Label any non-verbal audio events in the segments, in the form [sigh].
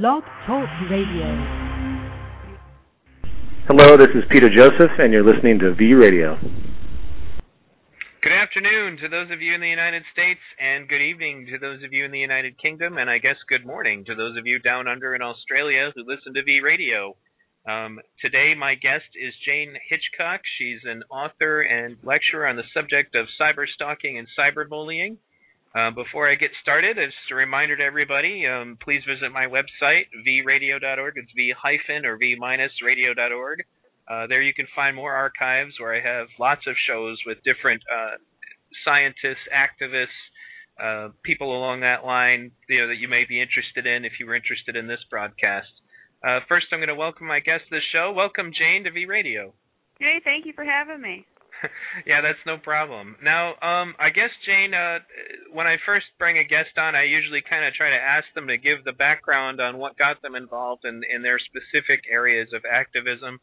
Blog Talk Radio. Hello, this is Peter Joseph, and you're listening to V Radio. Good afternoon to those of you in the United States, and good evening to those of you in the United Kingdom, and I guess good morning to those of you down under in Australia who listen to V Radio. Um, today, my guest is Jayne Hitchcock. She's an author and lecturer on the subject of cyber stalking and cyberbullying. Uh, before I get started, just a reminder to everybody, um, please visit my website, vradio.org. It's v hyphen or v minus radio.org. Uh, there you can find more archives where I have lots of shows with different uh, scientists, activists, uh, people along that line, you know, that you may be interested in if you were interested in this broadcast. Uh, first, I'm going to welcome my guest to the show. Welcome, Jayne, to V Radio. Hey, thank you for having me. [laughs] yeah, that's no problem. Now, um, I guess Jayne, uh, when I first bring a guest on, I usually kind of try to ask them to give the background on what got them involved in, in their specific areas of activism.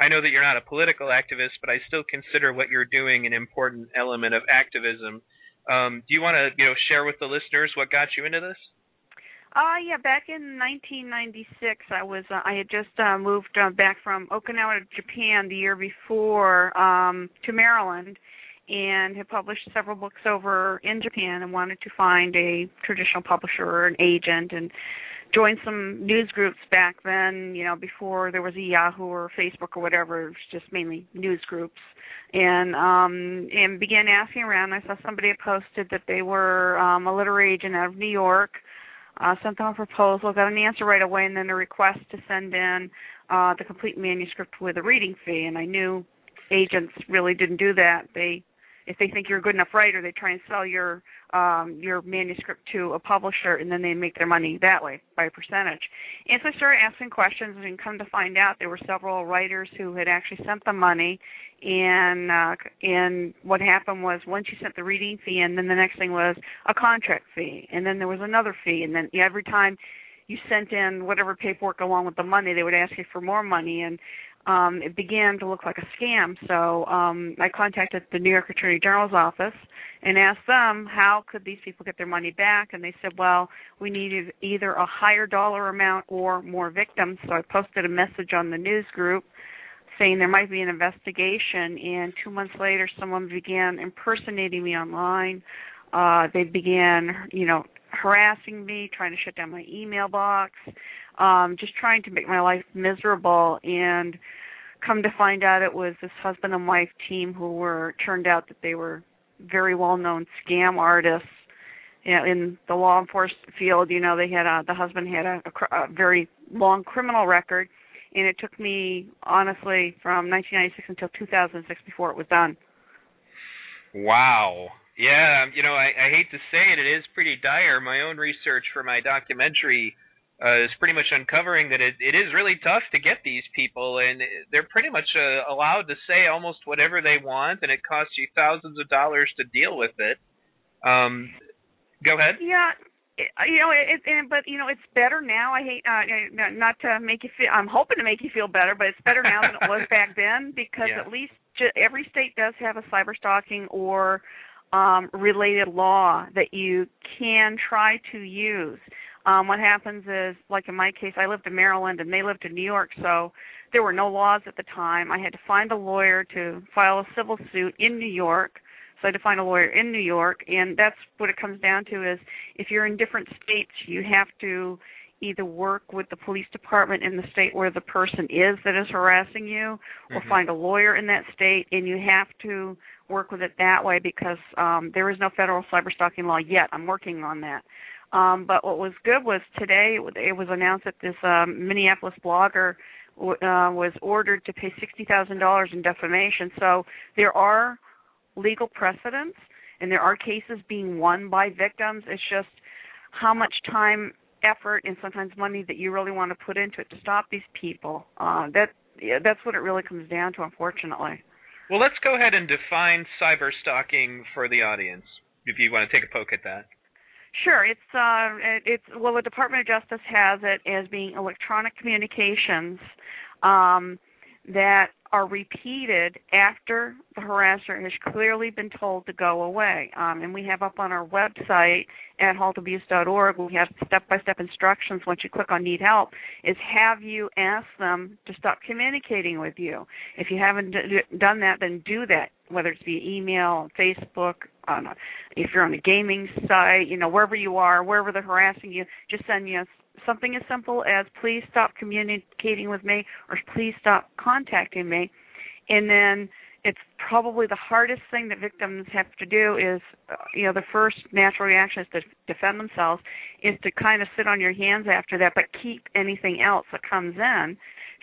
I know that you're not a political activist, but I still consider what you're doing an important element of activism. Um, do you want to, you know, share with the listeners what got you into this? Uh yeah, back in 1996, I was uh, I had just uh, moved uh, back from Okinawa to Japan the year before um to Maryland and had published several books over in Japan and wanted to find a traditional publisher or an agent and joined some news groups back then, you know, before there was a Yahoo or Facebook or whatever, it was just mainly news groups. And um and began asking around. I saw somebody had posted that they were um a literary agent out of New York uh, sent them a proposal, got an answer right away, and then a request to send in uh, the complete manuscript with a reading fee. And I knew agents really didn't do that. They, if they think you're a good enough writer, they try and sell your um, your manuscript to a publisher, and then they make their money that way by a percentage. And so I started asking questions, and come to find out, there were several writers who had actually sent the money, and uh, and what happened was once you sent the reading fee and then the next thing was a contract fee and then there was another fee and then every time you sent in whatever paperwork along with the money they would ask you for more money and um it began to look like a scam. So um i contacted the new york attorney general's office and asked them how could these people get their money back? And they said well we needed either a higher dollar amount or more victims. So i posted a message on the news group saying there might be an investigation. And two months later someone began impersonating me online. Uh they began you know harassing me trying to shut down my email box um just trying to make my life miserable and come to find out it was this husband and wife team who were turned out that they were very well known scam artists you know, in the law enforcement field, you know, they had a, the husband had a, a, a very long criminal record, and it took me honestly from 1996 until 2006 before it was done. Wow. Yeah, you know, I, I hate to say it, it is pretty dire. My own research for my documentary uh, is pretty much uncovering that it, it is really tough to get these people, and they're pretty much uh, allowed to say almost whatever they want, and it costs you thousands of dollars to deal with it. Um, go ahead. Yeah, you know it, it but you know it's better now i hate uh not to make you feel i'm hoping to make you feel better but it's better now than it was back then because [laughs] yeah. at least ju- every state does have a cyber stalking or um related law that you can try to use. Um what happens is like in my case i lived in maryland and they lived in new york so there were no laws at the time. I had to find a lawyer to file a civil suit in new york. So I had to find a lawyer in New York, and that's what it comes down to is if you're in different states, you have to either work with the police department in the state where the person is that is harassing you, or Mhm. find a lawyer in that state, and you have to work with it that way because um, there is no federal cyber stalking law yet. I'm working on that. Um, but what was good was today it was announced that this um, Minneapolis blogger uh, was ordered to pay sixty thousand dollars in defamation. So there are legal precedents and there are cases being won by victims it's just how much time effort and sometimes money that you really want to put into it to stop these people uh that yeah, that's what it really comes down to unfortunately Well, let's go ahead and define cyber stalking for the audience, if you want to take a poke at that. Sure, it's uh it's well the Department of Justice has it as being electronic communications um that are repeated after the harasser has clearly been told to go away. Um, and we have up on our website at haltabuse.org, we have step-by-step instructions once you click on need help, is have you ask them to stop communicating with you. If you haven't d- done that, then do that, whether it's via email, Facebook, on a, if you're on a gaming site, you know, wherever you are, wherever they're harassing you, just send us something as simple as please stop communicating with me or please stop contacting me. And then it's probably the hardest thing that victims have to do is, uh, you know, the first natural reaction is to defend themselves, is to kind of sit on your hands after that, but keep anything else that comes in,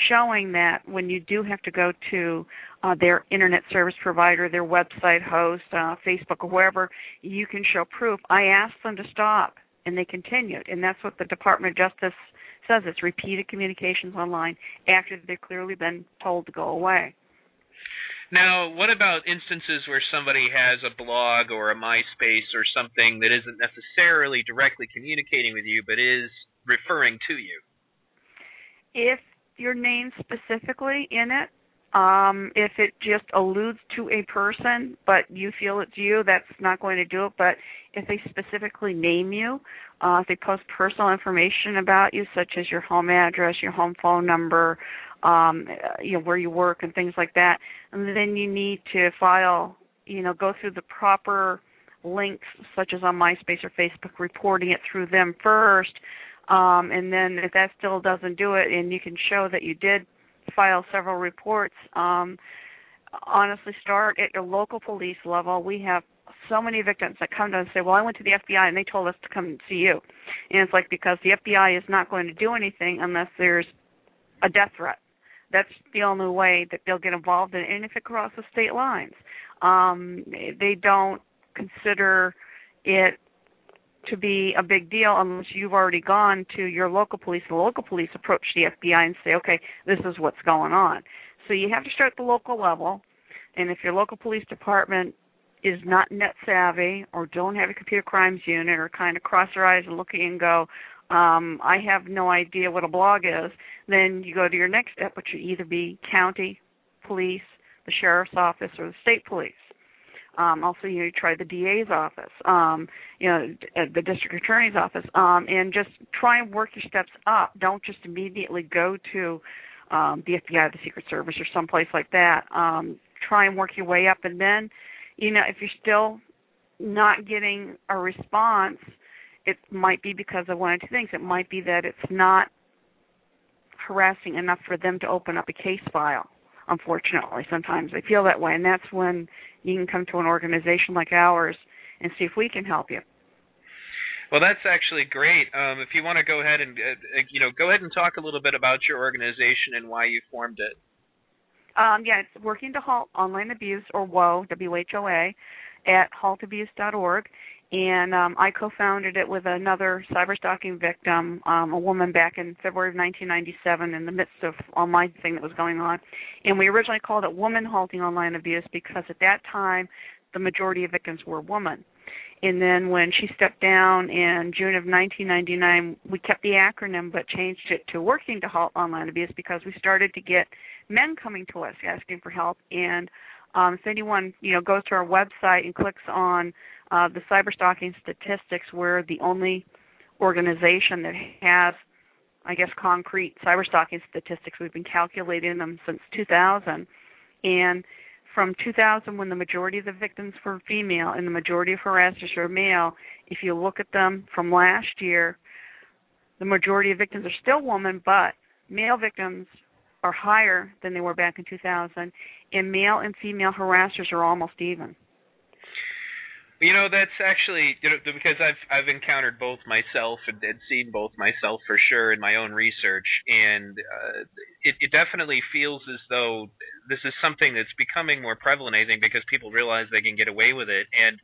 showing that when you do have to go to uh, their internet service provider, their website host, uh, Facebook, or wherever, you can show proof. I asked them to stop and they continued. And that's what the Department of Justice says. It's repeated communications online after they've clearly been told to go away. Now, what about instances where somebody has a blog or a MySpace or something that isn't necessarily directly communicating with you but is referring to you? If your name specifically in it, um, if it just alludes to a person, but you feel it's you, that's not going to do it. But if they specifically name you, uh, if they post personal information about you, such as your home address, your home phone number, um, you know where you work and things like that, and then you need to file, you know, go through the proper links, such as on MySpace or Facebook, reporting it through them first. Um, and then if that still doesn't do it, and you can show that you did file several reports. Um, honestly, start at your local police level. We have so many victims that come to us and say, "Well, I went to the FBI and they told us to come see you," and it's like because the FBI is not going to do anything unless there's a death threat. That's the only way that they'll get involved in, it, and if it crosses state lines, um, they don't consider it to be a big deal unless you've already gone to your local police. The local police approach the FBI and say, okay, this is what's going on. So you have to start at the local level, and if your local police department is not net savvy or don't have a computer crimes unit or kind of cross their eyes and look at you and go, um, I have no idea what a blog is, then you go to your next step, which would either be county police, the sheriff's office, or the state police. Um, also, you, know, try the DA's office, um, you know, the district attorney's office, um, and just try and work your steps up. Don't just immediately go to um, the FBI, the Secret Service, or someplace like that. Um, try and work your way up, and then, you know, if you're still not getting a response, it might be because of one or two things. It might be that it's not harassing enough for them to open up a case file unfortunately sometimes they feel that way. And that's when you can come to an organization like ours and see if we can help you. Well that's actually great. Um, if you want to go ahead and uh, you know go ahead and talk a little bit about your organization and why you formed it. Um, yeah it's working to halt online abuse or WHOA w-h-o-a at haltabuse.org and um, I co-founded it with another cyberstalking victim, um, a woman back in February of 1997, in the midst of online thing that was going on. And we originally called it Woman Halting Online Abuse because at that time the majority of victims were women. And then when she stepped down in June of 1999, we kept the acronym but changed it to Working to Halt Online Abuse because we started to get men coming to us asking for help. And um, if anyone you know goes to our website and clicks on uh, the cyberstalking statistics, we're the only organization that has, I guess, concrete cyberstalking statistics. We've been calculating them since 2000, and from 2000, when the majority of the victims were female and the majority of harassers were male, if you look at them from last year, the majority of victims are still women, but male victims are higher than they were back in 2000, and male and female harassers are almost even. You know, that's actually you know because I've I've encountered both myself and, and seen both myself for sure in my own research, and uh, it, it definitely feels as though this is something that's becoming more prevalent. I think because people realize they can get away with it, and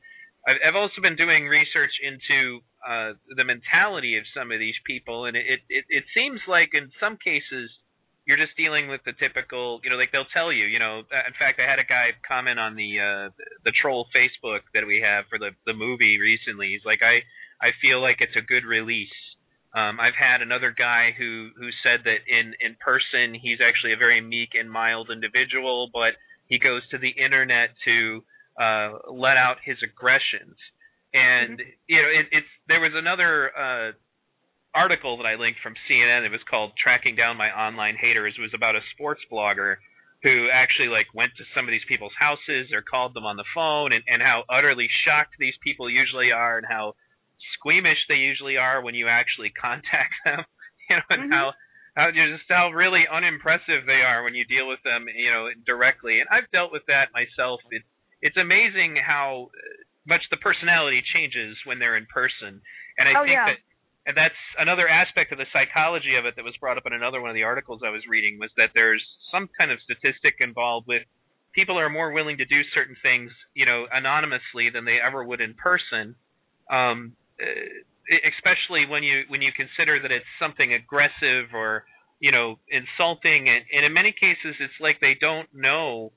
I've, I've also been doing research into uh, the mentality of some of these people, and it, it it seems like in some cases you're just dealing with the typical, you know, like they'll tell you, you know. In fact, I had a guy comment on the uh, the troll Facebook that we have for the the movie recently. He's like, I I feel like it's a good release. Um, I've had another guy who who said that in in person he's actually a very meek and mild individual, but he goes to the internet to uh, let out his aggressions. And Mm-hmm. you know, it, it's there was another uh, article that I linked from CNN. It was called "Tracking Down My Online Haters." It was about a sports blogger who actually like went to some of these people's houses or called them on the phone, and, and how utterly shocked these people usually are, and how squeamish they usually are when you actually [laughs] contact them. [laughs] You know, and Mhm. how how just how really unimpressive they are when you deal with them, you know, directly. And I've dealt with that myself. It, it's amazing how much the personality changes when they're in person. And I Oh, think yeah. that and that's another aspect of the psychology of it that was brought up in another one of the articles I was reading was that there's some kind of statistic involved with people are more willing to do certain things, you know, anonymously than they ever would in person. Um, especially when you when you consider that it's something aggressive or you know insulting, and, and in many cases it's like they don't know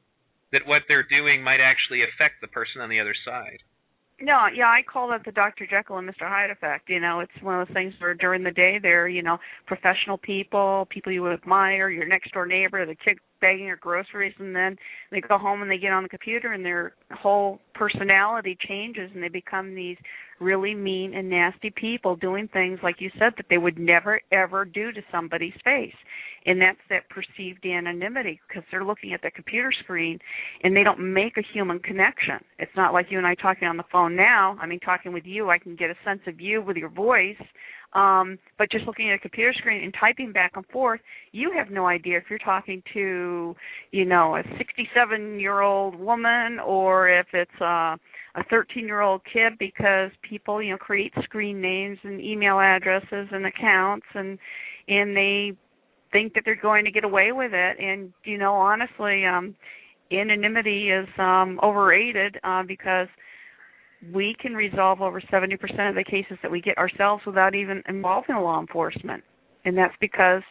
that what they're doing might actually affect the person on the other side. No, yeah, I call that the Dr. Jekyll and Mr. Hyde effect. You know, it's one of those things where during the day they're, you know, professional people, people you admire, your next door neighbor, the kid bagging your groceries, and then they go home and they get on the computer and their whole personality changes and they become these really mean and nasty people doing things, like you said, that they would never ever do to somebody's face. And that's that perceived anonymity because they're looking at the computer screen and they don't make a human connection. It's not like you and I talking on the phone now. I mean, talking with you, I can get a sense of you with your voice. Um, but just looking at a computer screen and typing back and forth, you have no idea if you're talking to, you know, a 67 year old woman or if it's a a 13 year old kid because people, you know, create screen names and email addresses and accounts and and they think that they're going to get away with it. And you know honestly um anonymity is um overrated uh because we can resolve over 70% of the cases that we get ourselves without even involving law enforcement. And that's because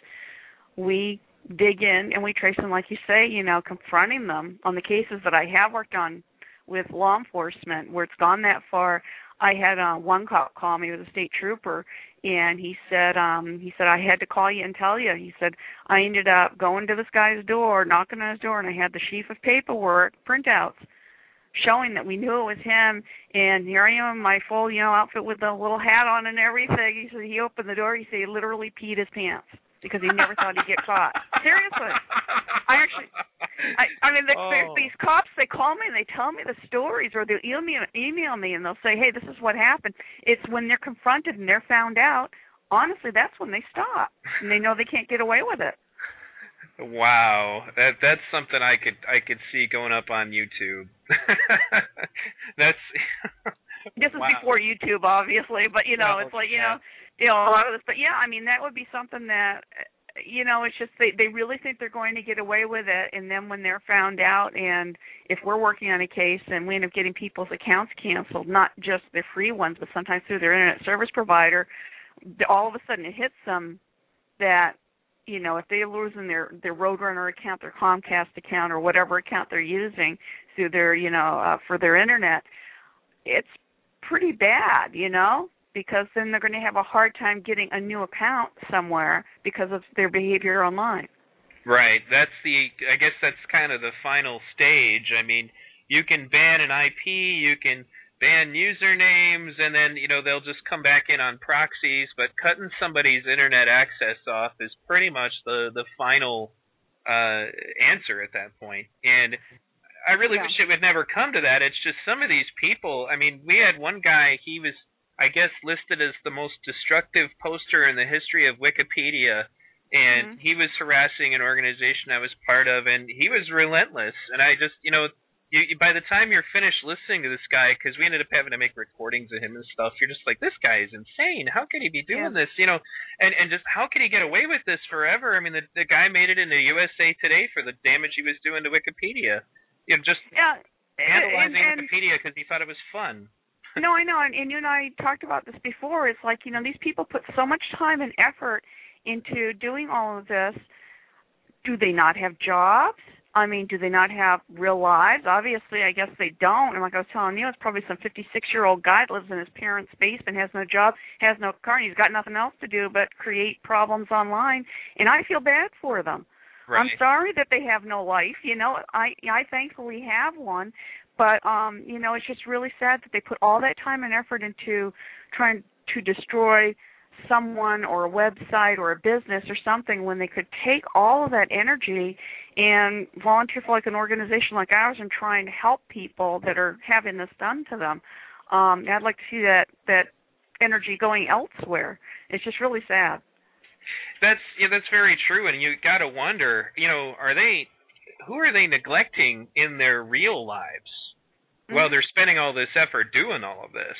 we dig in and we trace them like you say you know confronting them on the cases that I have worked on with law enforcement where it's gone that far I had uh, one cop call me with a state trooper and he said um he said I had to call you and tell you. He said I ended up going to this guy's door, knocking on his door and I had the sheaf of paperwork, printouts showing that we knew it was him and here I am my full, you know, outfit with the little hat on and everything. He said he opened the door, he said he literally peed his pants because he never thought he'd get caught. Seriously. I actually I I mean, the, Oh. these cops they call me and they tell me the stories, or they'll email email me and they'll say, "Hey, this is what happened." It's when they're confronted and they're found out. Honestly, that's when they stop and they know they can't get away with it. Wow, that that's something I could I could see going up on YouTube. [laughs] that's [laughs] [laughs] This is wow. before YouTube, obviously, but you know, it's like you know, you know a lot of this. But yeah, I mean, that would be something that uh, you know, it's just they they really think they're going to get away with it, and then when they're found out, and if we're working on a case and we end up getting people's accounts canceled, not just their free ones, but sometimes through their internet service provider, all of a sudden it hits them that you know if they're losing their their Roadrunner account, their Comcast account, or whatever account they're using through their you know uh, for their internet, it's pretty bad, you know, because then they're going to have a hard time getting a new account somewhere because of their behavior online. Right. That's the I guess that's kind of the final stage. I mean, you can ban an IP, you can ban usernames and then, you know, they'll just come back in on proxies, but cutting somebody's internet access off is pretty much the the final uh answer at that point. And I really Yeah. wish it would never come to that. It's just some of these people, I mean, we had one guy, he was I guess listed as the most destructive poster in the history of Wikipedia and Mhm. he was harassing an organization I was part of, and he was relentless. And I just, you know, you, you by the time you're finished listening to this guy, because we ended up having to make recordings of him and stuff, you're just like, this guy is insane. How could he be doing Yeah. this? You know, and and just how could he get away with this forever? I mean, the the guy made it into the USA Today for the damage he was doing to Wikipedia. You know, just Yeah. vandalizing and, and, Wikipedia because he thought it was fun. [laughs] no, I know, and, and you and I talked about this before. It's like you know these people put so much time and effort into doing all of this. Do they not have jobs? I mean, do they not have real lives? Obviously, I guess they don't. And like I was telling you, it's probably some 56-year-old guy that lives in his parents' basement, has no job, has no car, and he's got nothing else to do but create problems online. And I feel bad for them. Right. I'm sorry that they have no life. You know, I I thankfully have one, but um, you know, it's just really sad that they put all that time and effort into trying to destroy someone or a website or a business or something when they could take all of that energy and volunteer for like an organization like ours and try and help people that are having this done to them. Um, I'd like to see that that energy going elsewhere. It's just really sad. That's yeah, that's very true, and you got to wonder, you know, are they who are they neglecting in their real lives? Mm-hmm. Well, they're spending all this effort doing all of this.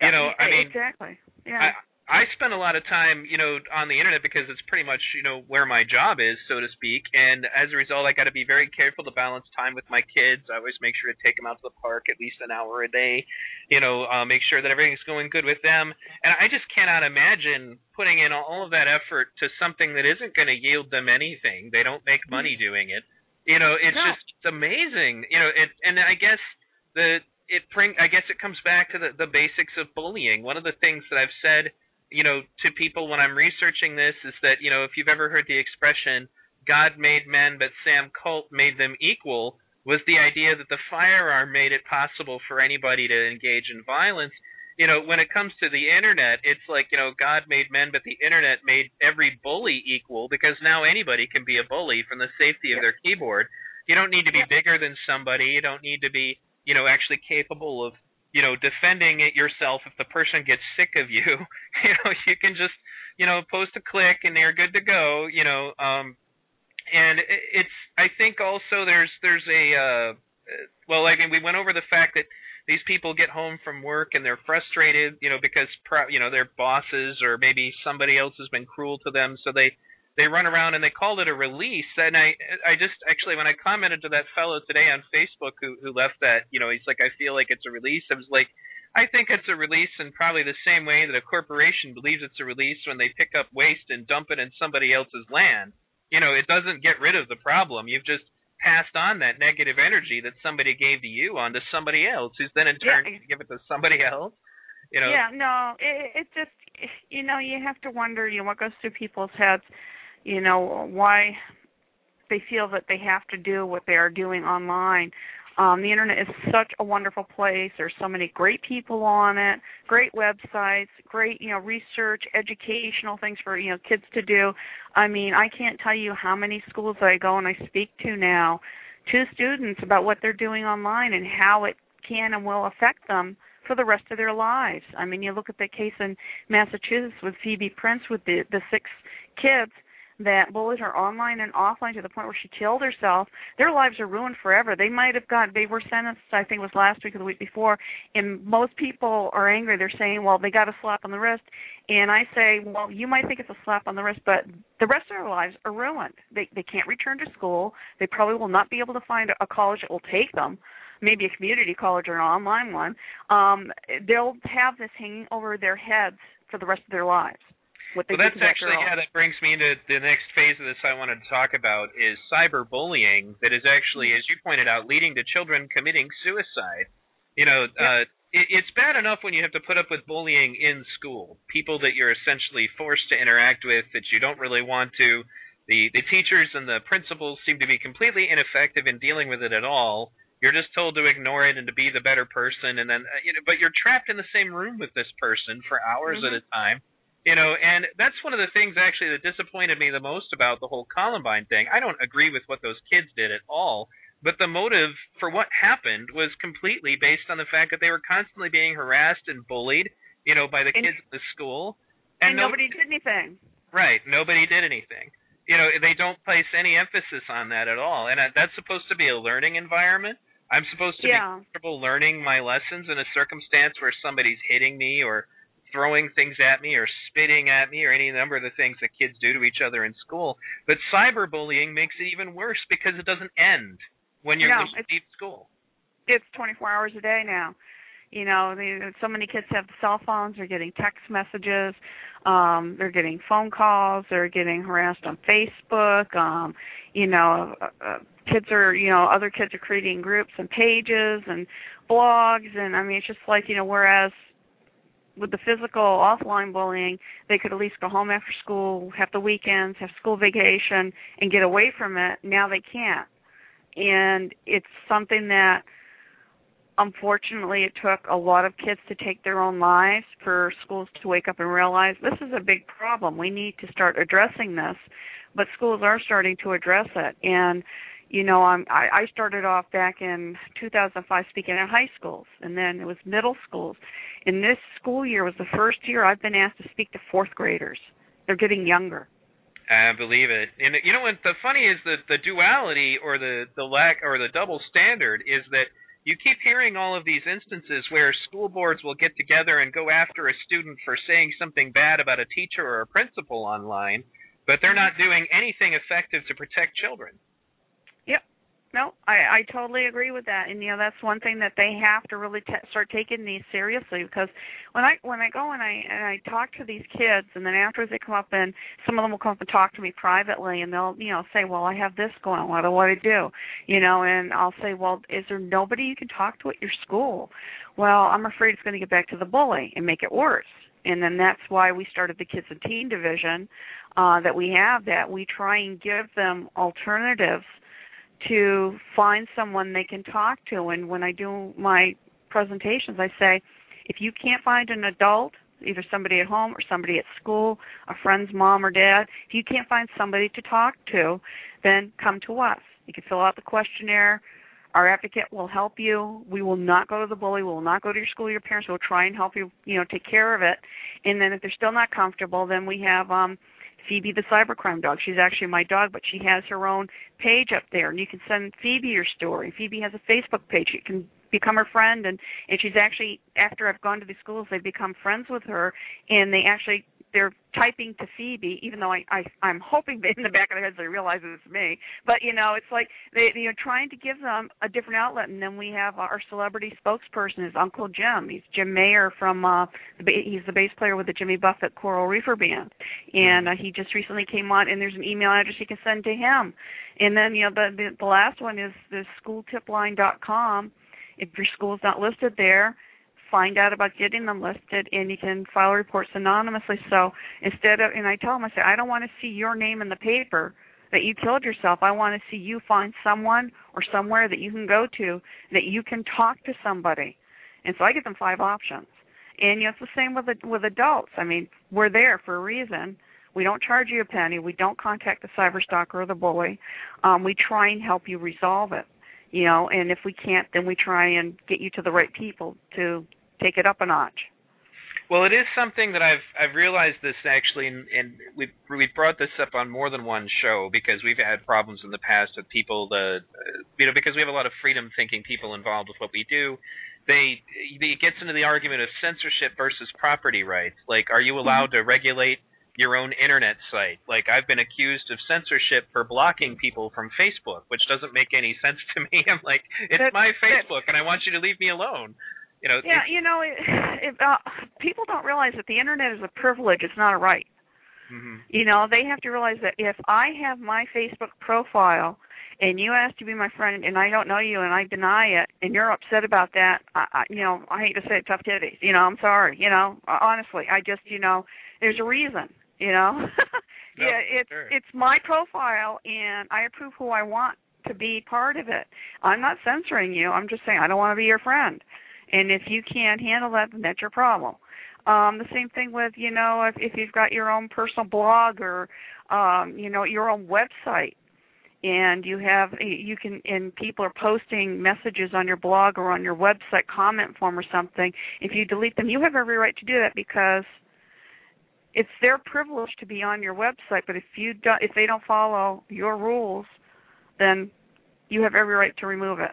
You know, I mean, exactly. Yeah. I, spend a lot of time, you know, on the internet because it's pretty much, you know, where my job is, so to speak. And as a result, I got to be very careful to balance time with my kids. I always make sure to take them out to the park at least an hour a day, you know, uh, make sure that everything's going good with them. And I just cannot imagine putting in all of that effort to something that isn't going to yield them anything. They don't make money doing it. You know, it's No. just it's amazing. You know, it and I guess the it bring I guess it comes back to the the basics of bullying. One of the things that I've said you know, to people when I'm researching this is that, you know, if you've ever heard the expression, God made men, but Sam Colt made them equal, was the idea that the firearm made it possible for anybody to engage in violence. You know, when it comes to the internet, it's like, you know, God made men, but the internet made every bully equal because now anybody can be a bully from the safety of their keyboard. You don't need to be bigger than somebody. You don't need to be, you know, actually capable of you know, defending it yourself. If the person gets sick of you, [laughs] you know, you can just, you know, post a click and they're good to go, you know, um and it- it's I think also there's there's a uh well, I mean we went over the fact that these people get home from work and they're frustrated, you know, because pro- you know their bosses or maybe somebody else has been cruel to them, so they they run around and they called it a release. And I I just actually when I commented to that fellow today on Facebook who who left that, you know, he's like I feel like it's a release. I was like I think it's a release in probably the same way that a corporation believes it's a release when they pick up waste and dump it in somebody else's land. You know, it doesn't get rid of the problem. You've just passed on that negative energy that somebody gave to you onto somebody else, who's then in turn Yeah. give it to somebody else. You know, yeah, no, it, it just you know you have to wonder you know what goes through people's heads, you know why they feel that they have to do what they are doing online. Um, the internet is such a wonderful place. There's so many great people on it, great websites, great you know research, educational things for you know kids to do. I mean, I can't tell you how many schools I go and I speak to now to students about what they're doing online and how it can and will affect them for the rest of their lives. I mean, you look at the case in Massachusetts with Phoebe Prince with the the six kids that bullies her online and offline to the point where she killed herself. Their lives are ruined forever. They might have got they were sentenced, I think it was last week or the week before, and most people are angry. They're saying, well, they got a slap on the wrist. And I say, well, you might think it's a slap on the wrist, but the rest of their lives are ruined. They they can't return to school. They probably will not be able to find a college that will take them maybe a community college or an online one, um, they'll have this hanging over their heads for the rest of their lives. What they well, that's to that actually girl. yeah. That brings me into the next phase of this I wanted to talk about is cyberbullying that is actually, Mm-hmm. as you pointed out, leading to children committing suicide. You know, uh, it, it's bad enough when you have to put up with bullying in school, people that you're essentially forced to interact with that you don't really want to. The the teachers and the principals seem to be completely ineffective in dealing with it at all. You're just told to ignore it and to be the better person, and then uh, you know, but you're trapped in the same room with this person for hours at Mhm. a time you know and that's one of the things actually that disappointed me the most about the whole columbine thing. I don't agree with what those kids did at all but the motive for what happened was completely based on the fact that they were constantly being harassed and bullied you know by the And- kids at the school. And no- nobody did anything. right. Nobody did anything. You know they don't place any emphasis on that at all. And that's supposed to be a learning environment. I'm supposed to be Yeah. comfortable learning my lessons in a circumstance where somebody's hitting me or throwing things at me or spitting at me or any number of the things that kids do to each other in school. But cyberbullying makes it even worse because it doesn't end when you're No, when you leave school. It's 24 hours a day now. You know, the, so many kids have cell phones. They're getting text messages. Um, they're getting phone calls. They're getting harassed on Facebook. Um, you know, uh, uh, kids are you know other kids are creating groups and pages and blogs and I mean it's just like you know whereas with the physical offline bullying, they could at least go home after school, have the weekends, have school vacation, and get away from it. Now they can't. And it's something that unfortunately it took a lot of kids to take their own lives for schools to wake up and realize this is a big problem. We need to start addressing this. But schools are starting to address it. And you know, I'm, I, I started off back in 2005 speaking at high schools, and then it was middle schools. And this school year was the first year I've been asked to speak to fourth graders. They're getting younger. I believe it. And you know what? The funny is that the duality or the the lack or the double standard is that you keep hearing all of these instances where school boards will get together and go after a student for saying something bad about a teacher or a principal online, but they're not doing anything effective to protect children. Yep. No, I I totally agree with that, and you know that's one thing that they have to really t- start taking these seriously because when I when I go and I and I talk to these kids, and then afterwards they come up and some of them will come up and talk to me privately, and they'll you know say, well I have this going on, what do I do, you know, and I'll say, well is there nobody you can talk to at your school? Well, I'm afraid it's going to get back to the bully and make it worse. And then that's why we started the kids and teen division uh, that we have that. We try and give them alternatives to find someone they can talk to. And when I do my presentations, I say, if you can't find an adult, either somebody at home or somebody at school, a friend's mom or dad, if you can't find somebody to talk to, then come to us. You can fill out the questionnaire. Our advocate will help you. We will not go to the bully. We will not go to your school, your parents. We'll try and help you, you know, take care of it. And then if they're still not comfortable, then we have um Phoebe the cybercrime dog. She's actually my dog, but she has her own page up there, and you can send Phoebe your story. Phoebe has a Facebook page. You can become her friend, and and she's actually after I've gone to these schools, they've become friends with her, and they actually they're typing to Phoebe, even though I, I I'm hoping [laughs] that in the back of their heads they realize it's me. But you know, it's like they they're trying to give them a different outlet. And then we have our celebrity spokesperson is Uncle Jim. He's Jim Mayer from uh he's the bass player with the Jimmy Buffett Coral Reefer Band, and uh, he just recently came on. And there's an email address you can send to him. And then you know the the, the last one is the schooltipline.com. If your school's not listed there, find out about getting them listed and you can file reports anonymously. So instead of, and I tell them, I say, I don't want to see your name in the paper that you killed yourself. I want to see you find someone or somewhere that you can go to that you can talk to somebody. And so I give them five options. And you know, it's the same with with adults. I mean, we're there for a reason. We don't charge you a penny. We don't contact the cyber stalker or the bully. Um, we try and help you resolve it you know and if we can't then we try and get you to the right people to take it up a notch. Well it is something that i've i've realized this actually and, and we've we brought this up on more than one show because we've had problems in the past with people the you know because we have a lot of freedom thinking people involved with what we do. They it gets into the argument of censorship versus property rights. Like are you allowed mm-hmm. to regulate your own internet site. Like I've been accused of censorship for blocking people from Facebook, which doesn't make any [laughs] sense to me. I'm like, it's my Facebook, and I want you to leave me alone. You know. Yeah, you know, it, [sighs] it, uh, people don't realize that the internet is a privilege. It's not a right. Mm-hmm. You know, they have to realize that if I have my Facebook profile and you ask to be my friend and I don't know you and I deny it and you're upset about that, I, I you know, I hate to say it, tough titties. You know, I'm sorry. You know, honestly, I just, you know, there's a reason you know? [laughs] Yeah it's sure. it's my profile and i approve who i want to be part of it. I'm not censoring you. I'm just saying i don't want to be your friend. And if you can't handle that then that's your problem. Um the same thing with you know if if you've got your own personal blog or um you know your own website and you have you can and people are posting messages on your blog or on your website comment form or something if you delete them you have every right to do that because it's their privilege to be on your website, but if you do, if they don't follow your rules, then you have every right to remove it.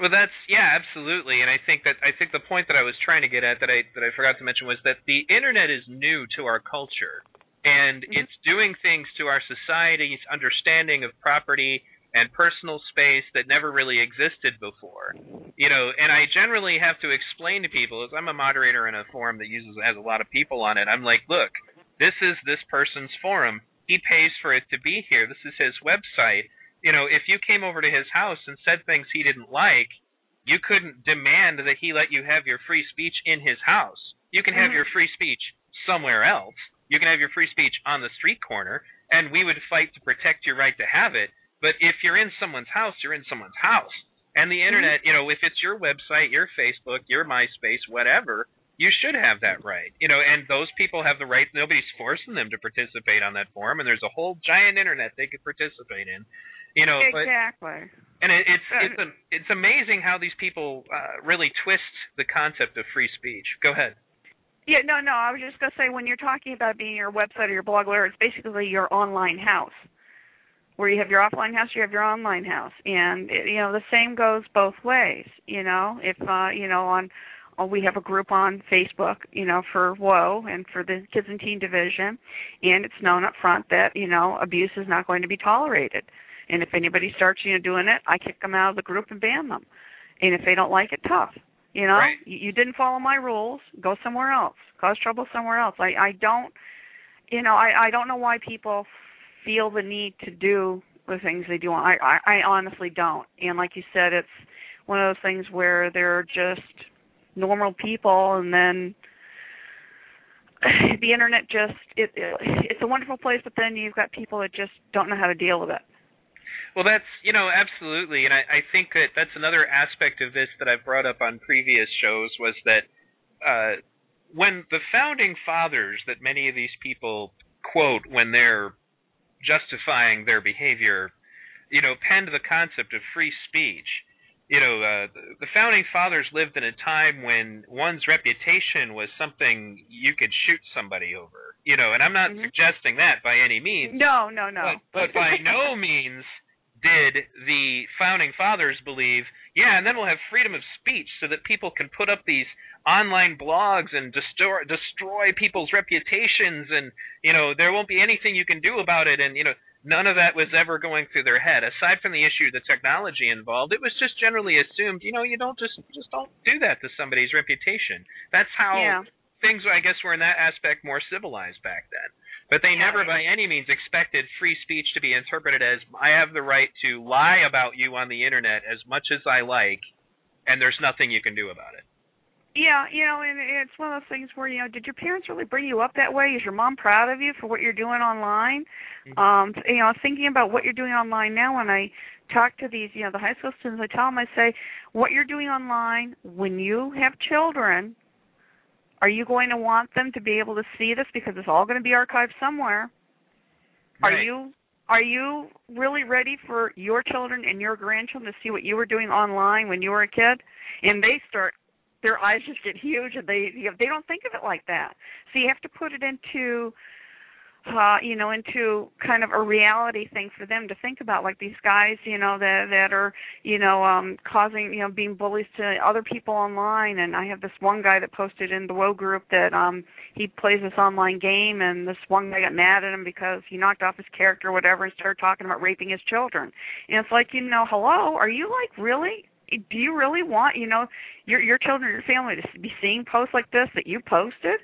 Well, that's yeah, absolutely, and I think that I think the point that I was trying to get at that I that I forgot to mention was that the internet is new to our culture, and mm-hmm. it's doing things to our society's understanding of property and personal space that never really existed before. You know, and I generally have to explain to people as I'm a moderator in a forum that uses has a lot of people on it. I'm like, look, this is this person's forum. He pays for it to be here. This is his website. you know, if you came over to his house and said things he didn't like, you couldn't demand that he let you have your free speech in his house. You can have Mhm. your free speech somewhere else. You can have your free speech on the street corner, and we would fight to protect your right to have it. But if you're in someone's house, you're in someone's house. And the internet, you know, if it's your website, your Facebook, your MySpace, whatever, you should have that right. You know, and those people have the right. Nobody's forcing them to participate on that forum, and there's a whole giant internet they could participate in. You know, but exactly. and it, it's Uh, it's a, it's amazing how these people uh, really twist the concept of free speech. Go ahead. Yeah, no, no. I was just gonna say when you're talking about being your website or your blog, whatever, it's basically your online house, where you have your offline house, you have your online house, and it, you know the same goes both ways. You know, if uh, you know on, uh, we have a group on Facebook, you know, for WHOA and for the Kids and Teen Division, and it's known up front that you know abuse is not going to be tolerated, and if anybody starts you know doing it, I kick them out of the group and ban them, and if they don't like it, tough. You know, Right. you, you didn't follow my rules. Go somewhere else. Cause trouble somewhere else. I I don't, you know, I I don't know why people feel the need to do the things they do. I I, I honestly don't. And like you said, it's one of those things where they're just normal people, and then [sighs] the internet just it, it it's a wonderful place, but then you've got people that just don't know how to deal with it. Well, that's you know absolutely, and I, I think that that's another aspect of this that I've brought up on previous shows was that uh, when the founding fathers that many of these people quote when they're justifying their behavior, you know, penned the concept of free speech. You know, uh, the, founding fathers lived in a time when one's reputation was something you could shoot somebody over. You know, and I'm not Mhm. suggesting that by any means. No, no, no. But, but by [laughs] no means did the founding fathers believe, yeah, and then we'll have freedom of speech so that people can put up these online blogs and destroy destroy people's reputations and you know there won't be anything you can do about it and you know none of that was ever going through their head aside from the issue of the technology involved it was just generally assumed you know you don't just just don't do that to somebody's reputation that's how yeah. things I guess were in that aspect more civilized back then. But they Yeah. never by any means expected free speech to be interpreted as I have the right to lie about you on the internet as much as I like and there's nothing you can do about it. Yeah, you know, and it's one of those things where you know, did your parents really bring you up that way? Is your mom proud of you for what you're doing online? Mhm. Um, you know, thinking about what you're doing online now. When I talk to these, you know, the high school students, I tell them, I say, what you're doing online when you have children, are you going to want them to be able to see this because it's all going to be archived somewhere? Are you are you really ready for your children and your grandchildren to see what you were doing online when you were a kid? And they start their eyes just get huge and they you know, they don't think of it like that. So you have to put it into uh you know into kind of a reality thing for them to think about like these guys you know that that are you know um causing you know being bullies to other people online and i have this one guy that posted in the WHOA group that um he plays this online game and this one guy got mad at him because he knocked off his character or whatever and started talking about raping his children and it's like you know hello are you like really do you really want you know your your children your family to be seeing posts like this that you posted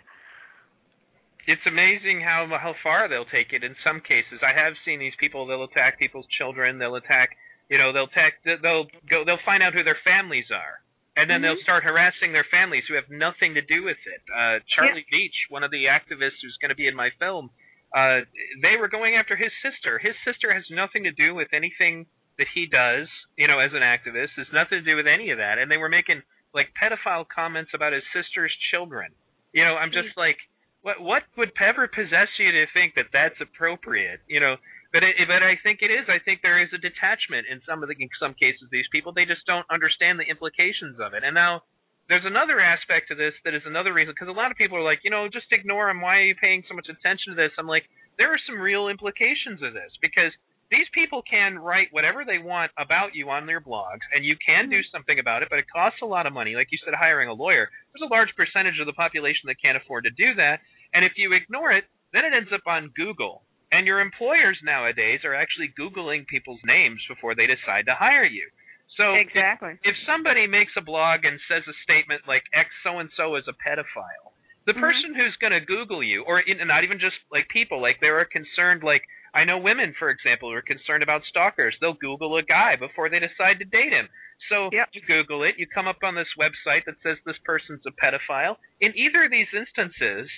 It's amazing how how far they'll take it in some cases. I have seen these people they'll attack people's children, they'll attack, you know, they'll attack they'll go they'll find out who their families are. And then Mhm. they'll start harassing their families who have nothing to do with it. Uh Charlie Veitch, one of the activists who's going to be in my film, uh they were going after his sister. His sister has nothing to do with anything that he does, you know, as an activist. There's nothing to do with any of that. And they were making like pedophile comments about his sister's children. You know, I'm just mm-hmm. like what what would ever possess you to think that that's appropriate? You know, but it, but I think it is. I think there is a detachment in some of the in some cases. These people they just don't understand the implications of it. And now there's another aspect to this that is another reason because a lot of people are like, you know, just ignore him. Why are you paying so much attention to this? I'm like, there are some real implications of this because these people can write whatever they want about you on their blogs, and you can do something about it, but it costs a lot of money. Like you said, hiring a lawyer. There's a large percentage of the population that can't afford to do that, and if you ignore it, then it ends up on Google. And your employers nowadays are actually Googling people's names before they decide to hire you. So if- exactly if somebody makes a blog and says a statement like X so and so is a pedophile, The Mhm. person who's going to Google you, or in, not even just like people, like they are concerned. Like I know women, for example, who are concerned about stalkers. They'll Google a guy before they decide to date him. So Yep. you Google it, you come up on this website that says this person's a pedophile. In either of these instances,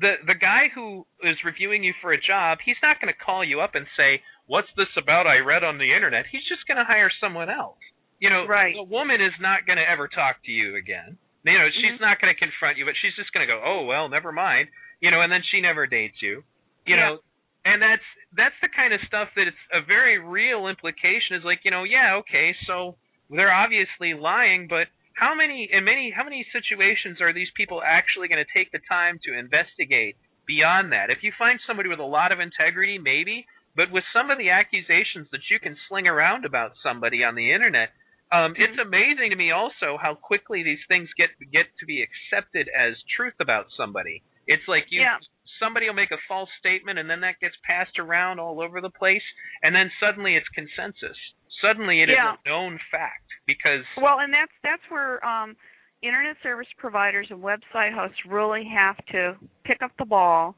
the the guy who is reviewing you for a job, he's not going to call you up and say, "What's this about I read on the internet?" He's just going to hire someone else. You know, Right. the woman is not going to ever talk to you again. You know, she's Mhm. not going to confront you, but she's just going to go, "Oh well, never mind." You know, and then she never dates you. You Yeah. know, and that's that's the kind of stuff that it's a very real implication. Is like, you know, yeah, okay, so they're obviously lying, but how many in many how many situations are these people actually going to take the time to investigate beyond that? If you find somebody with a lot of integrity, maybe, but with some of the accusations that you can sling around about somebody on the internet, um, it's amazing to me also how quickly these things get get to be accepted as truth about somebody. It's like you Yeah. Somebody will make a false statement and then that gets passed around all over the place and then suddenly it's consensus. Suddenly it is Yeah. a known fact because Well, and that's that's where um, internet service providers and website hosts really have to pick up the ball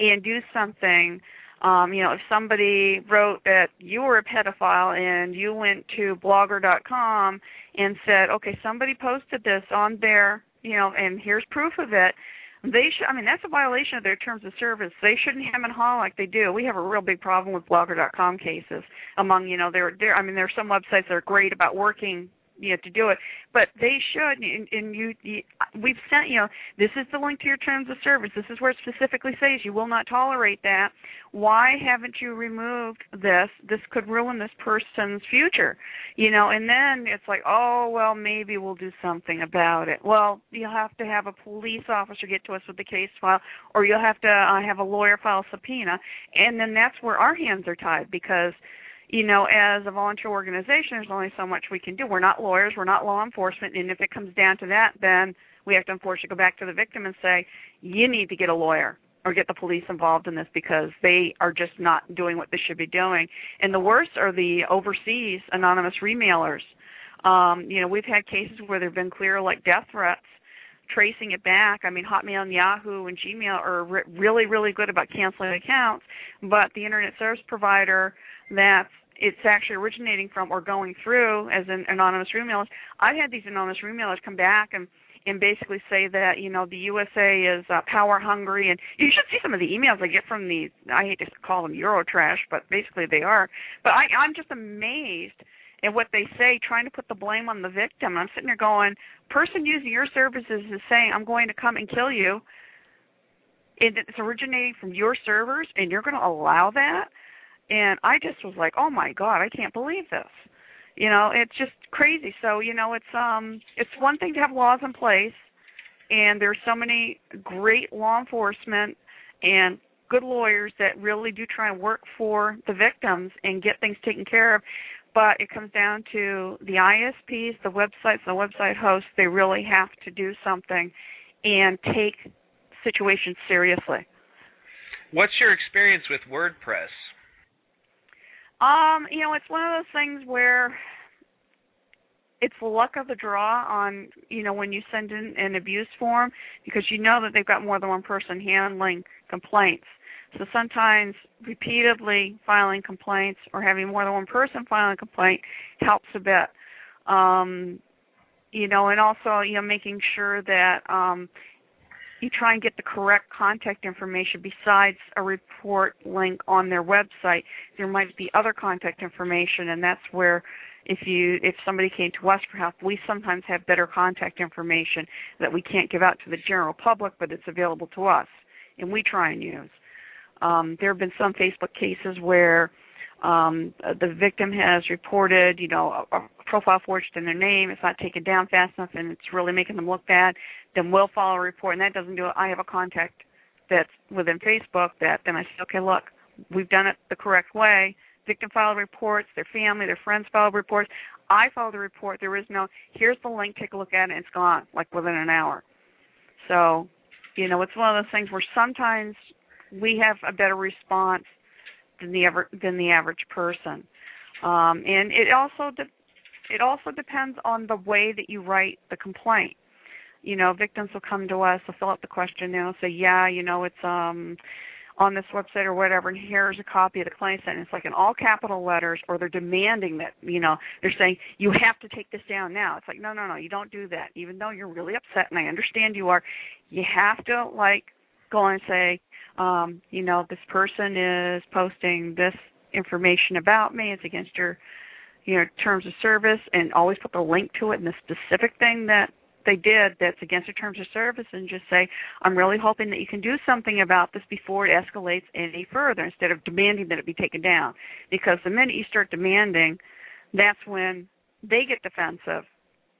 and do something. Um, you know, if somebody wrote that you were a pedophile and you went to blogger.com and said, "Okay, somebody posted this on there, you know, and here's proof of it." They should. I mean, that's a violation of their terms of service. They shouldn't hem and haw like they do. We have a real big problem with Blogger.com cases. Among you know, there, there. I mean, there are some websites that are great about working you know to do it but they should and, and you, you we've sent you know this is the link to your terms of service. This is where it specifically says you will not tolerate that. Why haven't you removed this? This could ruin this person's future you know? And then it's like oh well maybe we'll do something about it. Well you'll have to have a police officer get to us with the case file or you'll have to uh, have a lawyer file a subpoena. And then that's where our hands are tied because you know, as a volunteer organization, there's only so much we can do. We're not lawyers, we're not law enforcement, and if it comes down to that, then we have to unfortunately go back to the victim and say, you need to get a lawyer or get the police involved in this because they are just not doing what they should be doing. And the worst are the overseas anonymous remailers. Um, you know, we've had cases where there've been clear like death threats tracing it back. I mean, Hotmail and Yahoo and Gmail are re- really, really good about canceling accounts, but the internet service provider that it's actually originating from or going through as an anonymous remailers. I've had these anonymous remailers come back and and basically say that you know the USA is uh, power hungry, and you should see some of the emails I get from these. I hate to call them Eurotrash, but basically they are. But I, I'm just amazed at what they say, trying to put the blame on the victim. I'm sitting there going, person using your services is saying I'm going to come and kill you, and it's originating from your servers, and you're going to allow that and I just was like, "Oh my god, I can't believe this." You know, it's just crazy. So, you know, it's um it's one thing to have laws in place and there's so many great law enforcement and good lawyers that really do try and work for the victims and get things taken care of. But it comes down to the ISPs, the websites, the website hosts, they really have to do something and take situations seriously. What's your experience with WordPress? Um, you know, it's one of those things where it's luck of the draw on, you know, when you send in an abuse form because you know that they've got more than one person handling complaints. So sometimes repeatedly filing complaints or having more than one person filing a complaint helps a bit. Um, you know, and also, you know, making sure that um you try and get the correct contact information besides a report link on their website. There might be other contact information, and that's where if you if somebody came to us for help, we sometimes have better contact information that we can't give out to the general public, but it's available to us, and we try and use. Um, there have been some Facebook cases where um, the victim has reported, you know, a, a profile forged in their name. It's not taken down fast enough, and it's really making them look bad. Then we'll file a report, and that doesn't do it. I have a contact that's within Facebook that then I say, okay, look, we've done it the correct way. Victim filed reports, their family, their friends filed reports. I filed the report. There is no, here's the link, take a look at it, and it's gone, like within an hour. So, you know, it's one of those things where sometimes we have a better response than the ever than the average person. Um, and it also it also depends on the way that you write the complaint. you know, victims will come to us, they'll fill out the questionnaire, say, yeah, you know, it's um on this website or whatever, and here's a copy of the claim sent. And it's like in all capital letters, or they're demanding that, you know, they're saying you have to take this down now. It's like, no, no, no, you don't do that. Even though you're really upset, and I understand you are, you have to like go and say, um, you know, this person is posting this information about me. It's against your, you know, terms of service, and always put the link to it and the specific thing that they did that's against the terms of service and just say, I'm really hoping that you can do something about this before it escalates any further instead of demanding that it be taken down. Because the minute you start demanding, that's when they get defensive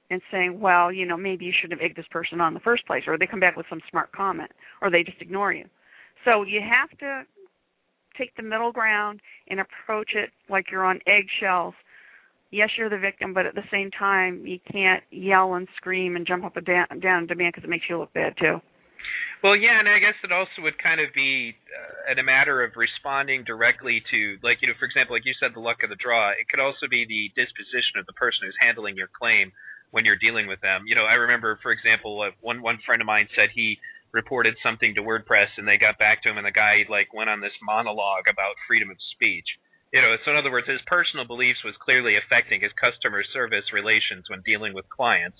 and saying, well, you know, maybe you shouldn't have egged this person on in the first place, or they come back with some smart comment, or they just ignore you. So you have to take the middle ground and approach it like you're on eggshells yes, you're the victim, but at the same time, you can't yell and scream and jump up and down, down and demand because it makes you look bad too. Well, yeah, and I guess it also would kind of be uh, a matter of responding directly to, like, you know, for example, like you said, the luck of the draw. It could also be the disposition of the person who's handling your claim when you're dealing with them. You know, I remember, for example, uh, one one friend of mine said he reported something to WordPress, and they got back to him, and the guy like went on this monologue about freedom of speech you know, so in other words, his personal beliefs was clearly affecting his customer service relations when dealing with clients.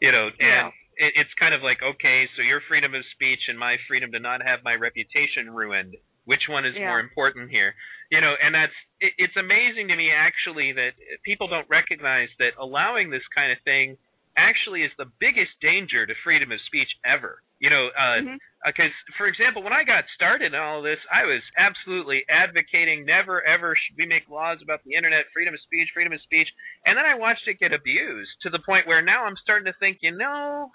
You know, and yeah. it, it's kind of like, okay, so your freedom of speech and my freedom to not have my reputation ruined. Which one is yeah. more important here? You know, and that's it, it's amazing to me actually that people don't recognize that allowing this kind of thing actually is the biggest danger to freedom of speech ever. You know, uh, mm-hmm. because uh, for example when i got started in all this i was absolutely advocating never ever should we make laws about the internet freedom of speech freedom of speech. And then i watched it get abused to the point where now i'm starting to think you know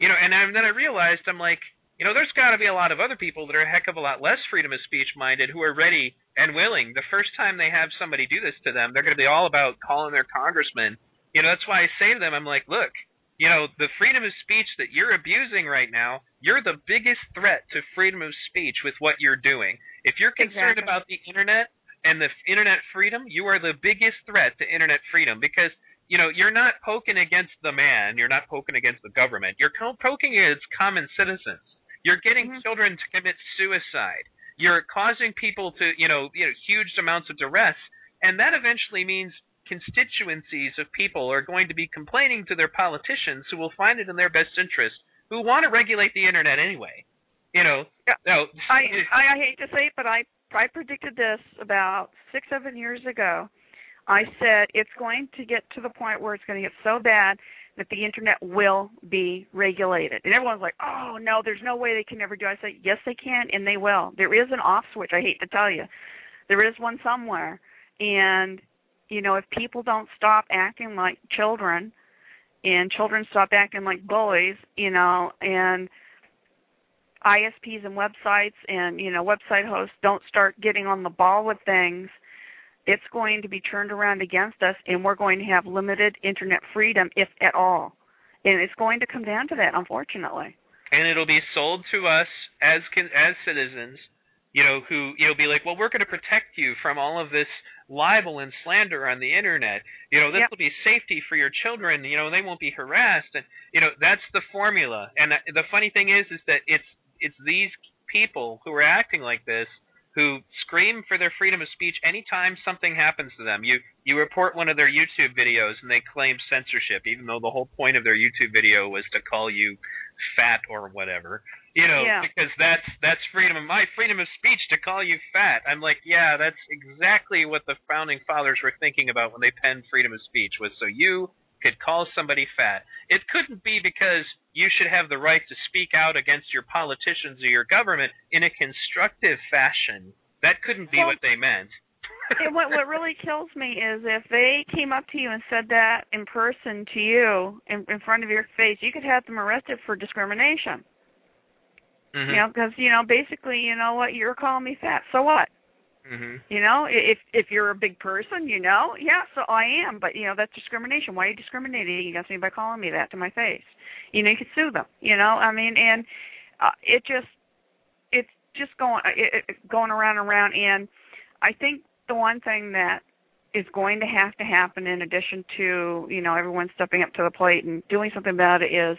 you know and then i realized i'm like you know there's got to be a lot of other people that are a heck of a lot less freedom of speech minded who are ready and willing. The first time they have somebody do this to them they're going to be all about calling their congressman you know that's why i say to them i'm like look you know, the freedom of speech that you're abusing right now, you're the biggest threat to freedom of speech with what you're doing. If you're concerned exactly. about the internet and the internet freedom, you are the biggest threat to internet freedom because you know you're not poking against the man, you're not poking against the government. You're poking against common citizens. You're getting mm-hmm. children to commit suicide. You're causing people to, you know, you know, huge amounts of duress, and that eventually means constituencies of people are going to be complaining to their politicians who will find it in their best interest who want to regulate the internet anyway. You know, yeah. no, I, I I hate to say it, but I I predicted this about six seven years ago. I said it's going to get to the point where it's going to get so bad that the internet will be regulated. And everyone's like, "Oh no, there's no way they can ever do." It. I said, "Yes, they can, and they will. There is an off switch. I hate to tell you, there is one somewhere, and you know, if people don't stop acting like children and children stop acting like bullies, you know, and ISPs and websites and, you know, website hosts don't start getting on the ball with things, it's going to be turned around against us and we're going to have limited internet freedom if at all. And it's going to come down to that, unfortunately. And it'll be sold to us as as citizens, you know, who you'll be like, well, we're going to protect you from all of this libel and slander on the internet. You know, this yep. will be safety for your children. You know, they won't be harassed, and you know that's the formula. And the funny thing is, is that it's it's these people who are acting like this who scream for their freedom of speech anytime something happens to them. You you report one of their YouTube videos and they claim censorship, even though the whole point of their YouTube video was to call you fat or whatever. You know, yeah. because that's that's freedom of my freedom of speech to call you fat. I'm like, yeah, that's exactly what the founding fathers were thinking about when they penned freedom of speech was so you could call somebody fat. It couldn't be because you should have the right to speak out against your politicians or your government in a constructive fashion. That couldn't be well, what they meant. [laughs] and what what really kills me is if they came up to you and said that in person to you in, in front of your face, you could have them arrested for discrimination. Mm-hmm. You know, because you know, basically, you know what, you're calling me fat. So what? Mm-hmm. You know, if if you're a big person, you know, yeah, so I am, but you know that's discrimination. Why are you discriminating against me by calling me that to my face? You know, you could sue them. You know, I mean, and uh, it just it's just going it, it, going around and around. And I think the one thing that is going to have to happen, in addition to you know everyone stepping up to the plate and doing something about it, is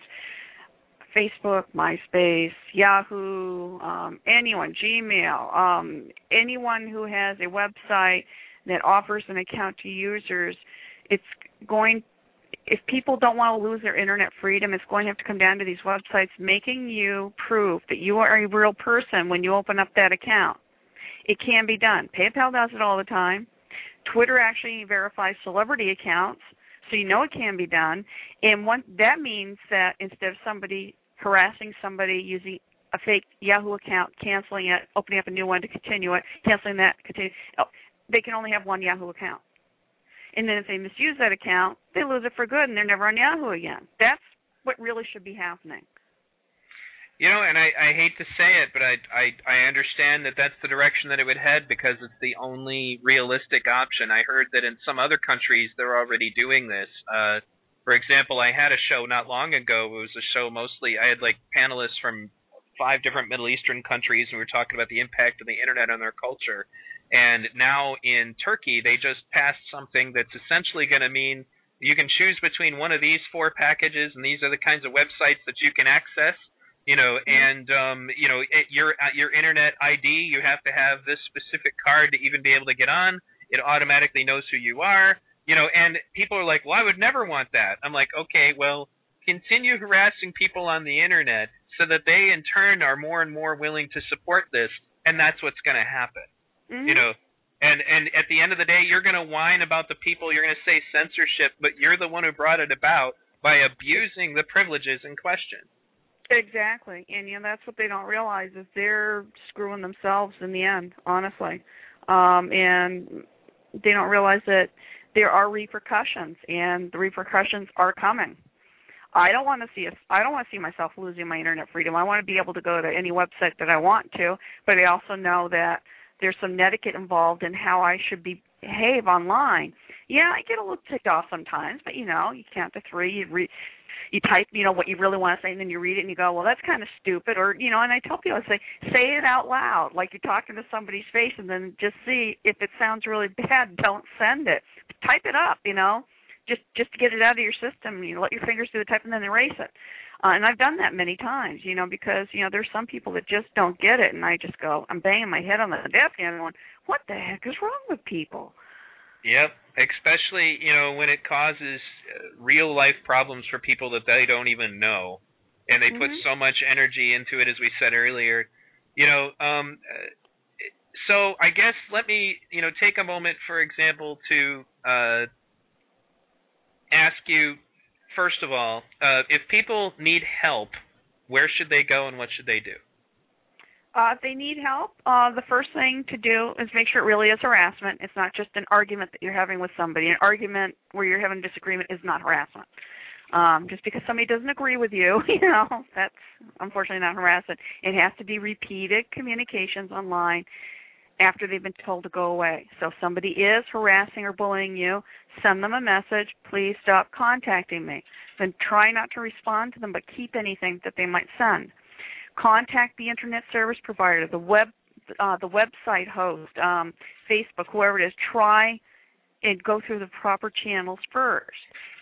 Facebook, MySpace, Yahoo, um, anyone, Gmail, um, anyone who has a website that offers an account to users, it's going if people don't want to lose their internet freedom, it's going to have to come down to these websites making you prove that you are a real person when you open up that account. It can be done. PayPal does it all the time. Twitter actually verifies celebrity accounts, so you know it can be done. And what that means that instead of somebody harassing somebody using a fake Yahoo account, canceling it, opening up a new one to continue it, canceling that, continue, oh, they can only have one Yahoo account. And then if they misuse that account, they lose it for good and they're never on Yahoo again. That's what really should be happening. You know, and I, I hate to say it, but I, I I understand that that's the direction that it would head because it's the only realistic option. I heard that in some other countries they're already doing this. Uh, for example, I had a show not long ago. It was a show mostly I had like panelists from five different Middle Eastern countries, and we were talking about the impact of the internet on their culture. And now in Turkey, they just passed something that's essentially going to mean you can choose between one of these four packages, and these are the kinds of websites that you can access. You know, mm-hmm. and um, you know, it, your uh, your internet ID, you have to have this specific card to even be able to get on. It automatically knows who you are. You know, and people are like, "Well, I would never want that." I'm like, "Okay, well, continue harassing people on the internet so that they in turn are more and more willing to support this, and that's what's going to happen." Mm-hmm. You know, and and at the end of the day, you're going to whine about the people. You're going to say censorship, but you're the one who brought it about by abusing the privileges in question. Exactly, and you know that's what they don't realize is they're screwing themselves in the end. Honestly, um, and they don't realize that there are repercussions, and the repercussions are coming. I don't want to see a, I don't want to see myself losing my internet freedom. I want to be able to go to any website that I want to, but I also know that there's some etiquette involved in how I should be, behave online. Yeah, I get a little ticked off sometimes, but you know, you count to three, you read, you type, you know, what you really want to say, and then you read it and you go, well, that's kind of stupid, or you know, and I tell people, I say, say it out loud, like you're talking to somebody's face, and then just see if it sounds really [laughs] bad. Don't send it. Type it up, you know, just just to get it out of your system. You know, let your fingers do the type and then erase it. Uh, and I've done that many times, you know, because you know there's some people that just don't get it, and I just go, I'm banging my head on the desk and I'm going, what the heck is wrong with people? Yep, especially you know when it causes uh, real life problems for people that they don't even know, and they mm-hmm. put so much energy into it, as we said earlier. You know, um, uh, so I guess let me you know take a moment, for example, to uh, ask you first of all, uh, if people need help, where should they go and what should they do? Uh, if they need help, uh, the first thing to do is make sure it really is harassment. It's not just an argument that you're having with somebody. An argument where you're having a disagreement is not harassment. Um, just because somebody doesn't agree with you, [laughs] you know, that's unfortunately not harassment. It has to be repeated communications online after they've been told to go away. So if somebody is harassing or bullying you, send them a message, please stop contacting me. Then try not to respond to them, but keep anything that they might send. Contact the internet service provider, the web, uh, the website host, um, Facebook, whoever it is. Try and go through the proper channels first.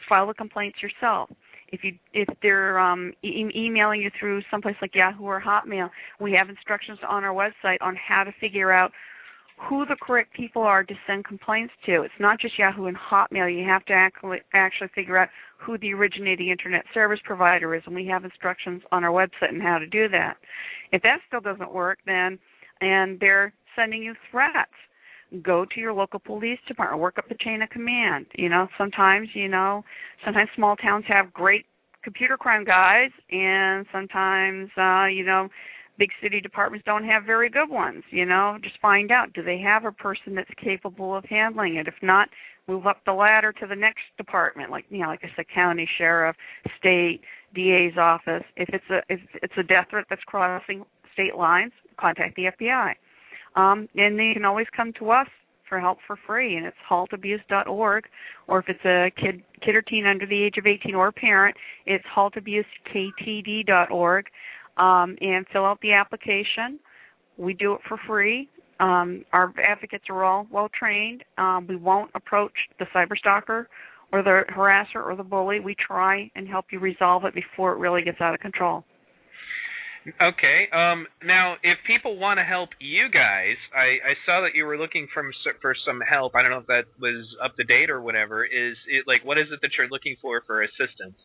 File the complaints yourself if you if they're um, e- emailing you through someplace like Yahoo or Hotmail, we have instructions on our website on how to figure out who the correct people are to send complaints to. It's not just Yahoo and Hotmail. You have to actually actually figure out who the originating internet service provider is, and we have instructions on our website on how to do that. If that still doesn't work, then and they're sending you threats go to your local police department work up the chain of command you know sometimes you know sometimes small towns have great computer crime guys and sometimes uh you know big city departments don't have very good ones you know just find out do they have a person that's capable of handling it if not move up the ladder to the next department like you know like I said county sheriff state DA's office if it's a if it's a death threat that's crossing state lines contact the FBI um, and they can always come to us for help for free, and it's haltabuse.org. Or if it's a kid, kid or teen under the age of 18 or a parent, it's haltabusektd.org. Um, and fill out the application. We do it for free. Um, our advocates are all well trained. Um, we won't approach the cyberstalker or the harasser or the bully. We try and help you resolve it before it really gets out of control. Okay. Um, now, if people want to help you guys, I, I saw that you were looking from for some help. I don't know if that was up to date or whatever. Is it like what is it that you're looking for for assistance?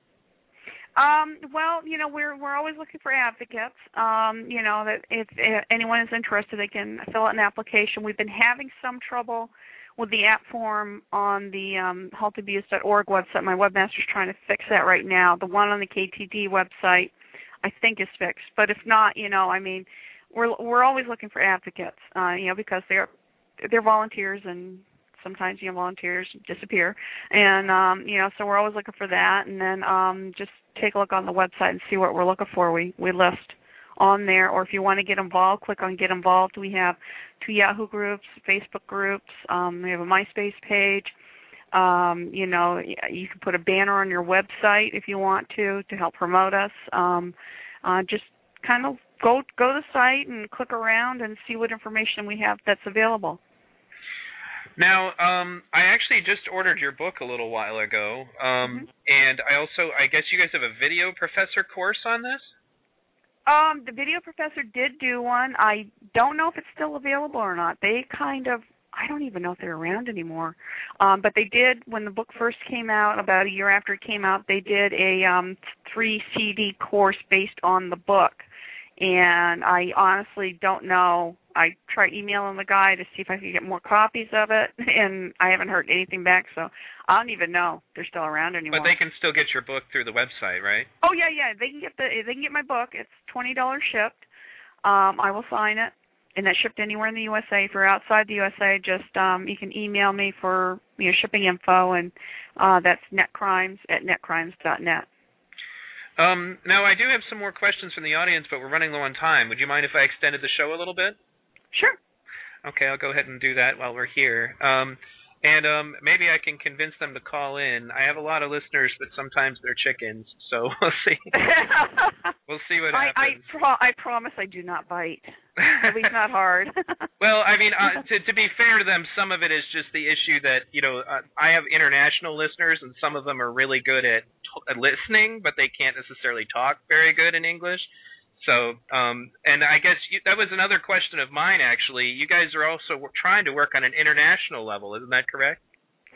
Um, well, you know, we're we're always looking for advocates. Um, you know, that if, if anyone is interested, they can fill out an application. We've been having some trouble with the app form on the um, haltabuse.org website. My webmaster's trying to fix that right now. The one on the KTD website I think is fixed. But if not, you know, I mean, we're we're always looking for advocates, uh, you know, because they're they're volunteers and sometimes you know volunteers disappear. And um you know so we're always looking for that. And then um just take a look on the website and see what we're looking for. We we list on there. Or if you want to get involved click on get involved. We have two yahoo groups facebook groups um we have a myspace page. Um you know you can put a banner on your website if you want to to help promote us. Um uh just kind of go go to the site and click around and see what information we have that's available now, um, I actually just ordered your book a little while ago, um, mm-hmm. and I also, I guess you guys have a video professor course on this. Um, the video professor did do one. I don't know if it's still available or not. They kind of I don't even know if they're around anymore. Um, but they did when the book first came out, about a year after it came out, they did a um, three CD course based on the book. And I honestly don't know. I tried emailing the guy to see if I could get more copies of it, [laughs] and I haven't heard anything back. So I don't even know they're still around anymore. But they can still get your book through the website, right? Oh yeah, yeah. They can get the they can get my book. It's twenty dollars shipped. Um, I will sign it and that's shipped anywhere in the USA. If you're outside the USA, just um, you can email me for you know shipping info, and uh, that's netcrimes at netcrimes.net. Um, now I do have some more questions from the audience, but we're running low on time. Would you mind if I extended the show a little bit? Sure. Okay, I'll go ahead and do that while we're here. Um, and um, maybe I can convince them to call in. I have a lot of listeners, but sometimes they're chickens, so [laughs] we'll see. [laughs] we'll see what I, happens. I, pro- I promise I do not bite. At least not hard. [laughs] well, I mean, uh, to to be fair to them, some of it is just the issue that you know uh, I have international listeners, and some of them are really good at, t- at listening, but they can't necessarily talk very good in English. So, um, and I guess you, that was another question of mine. Actually, you guys are also trying to work on an international level, isn't that correct?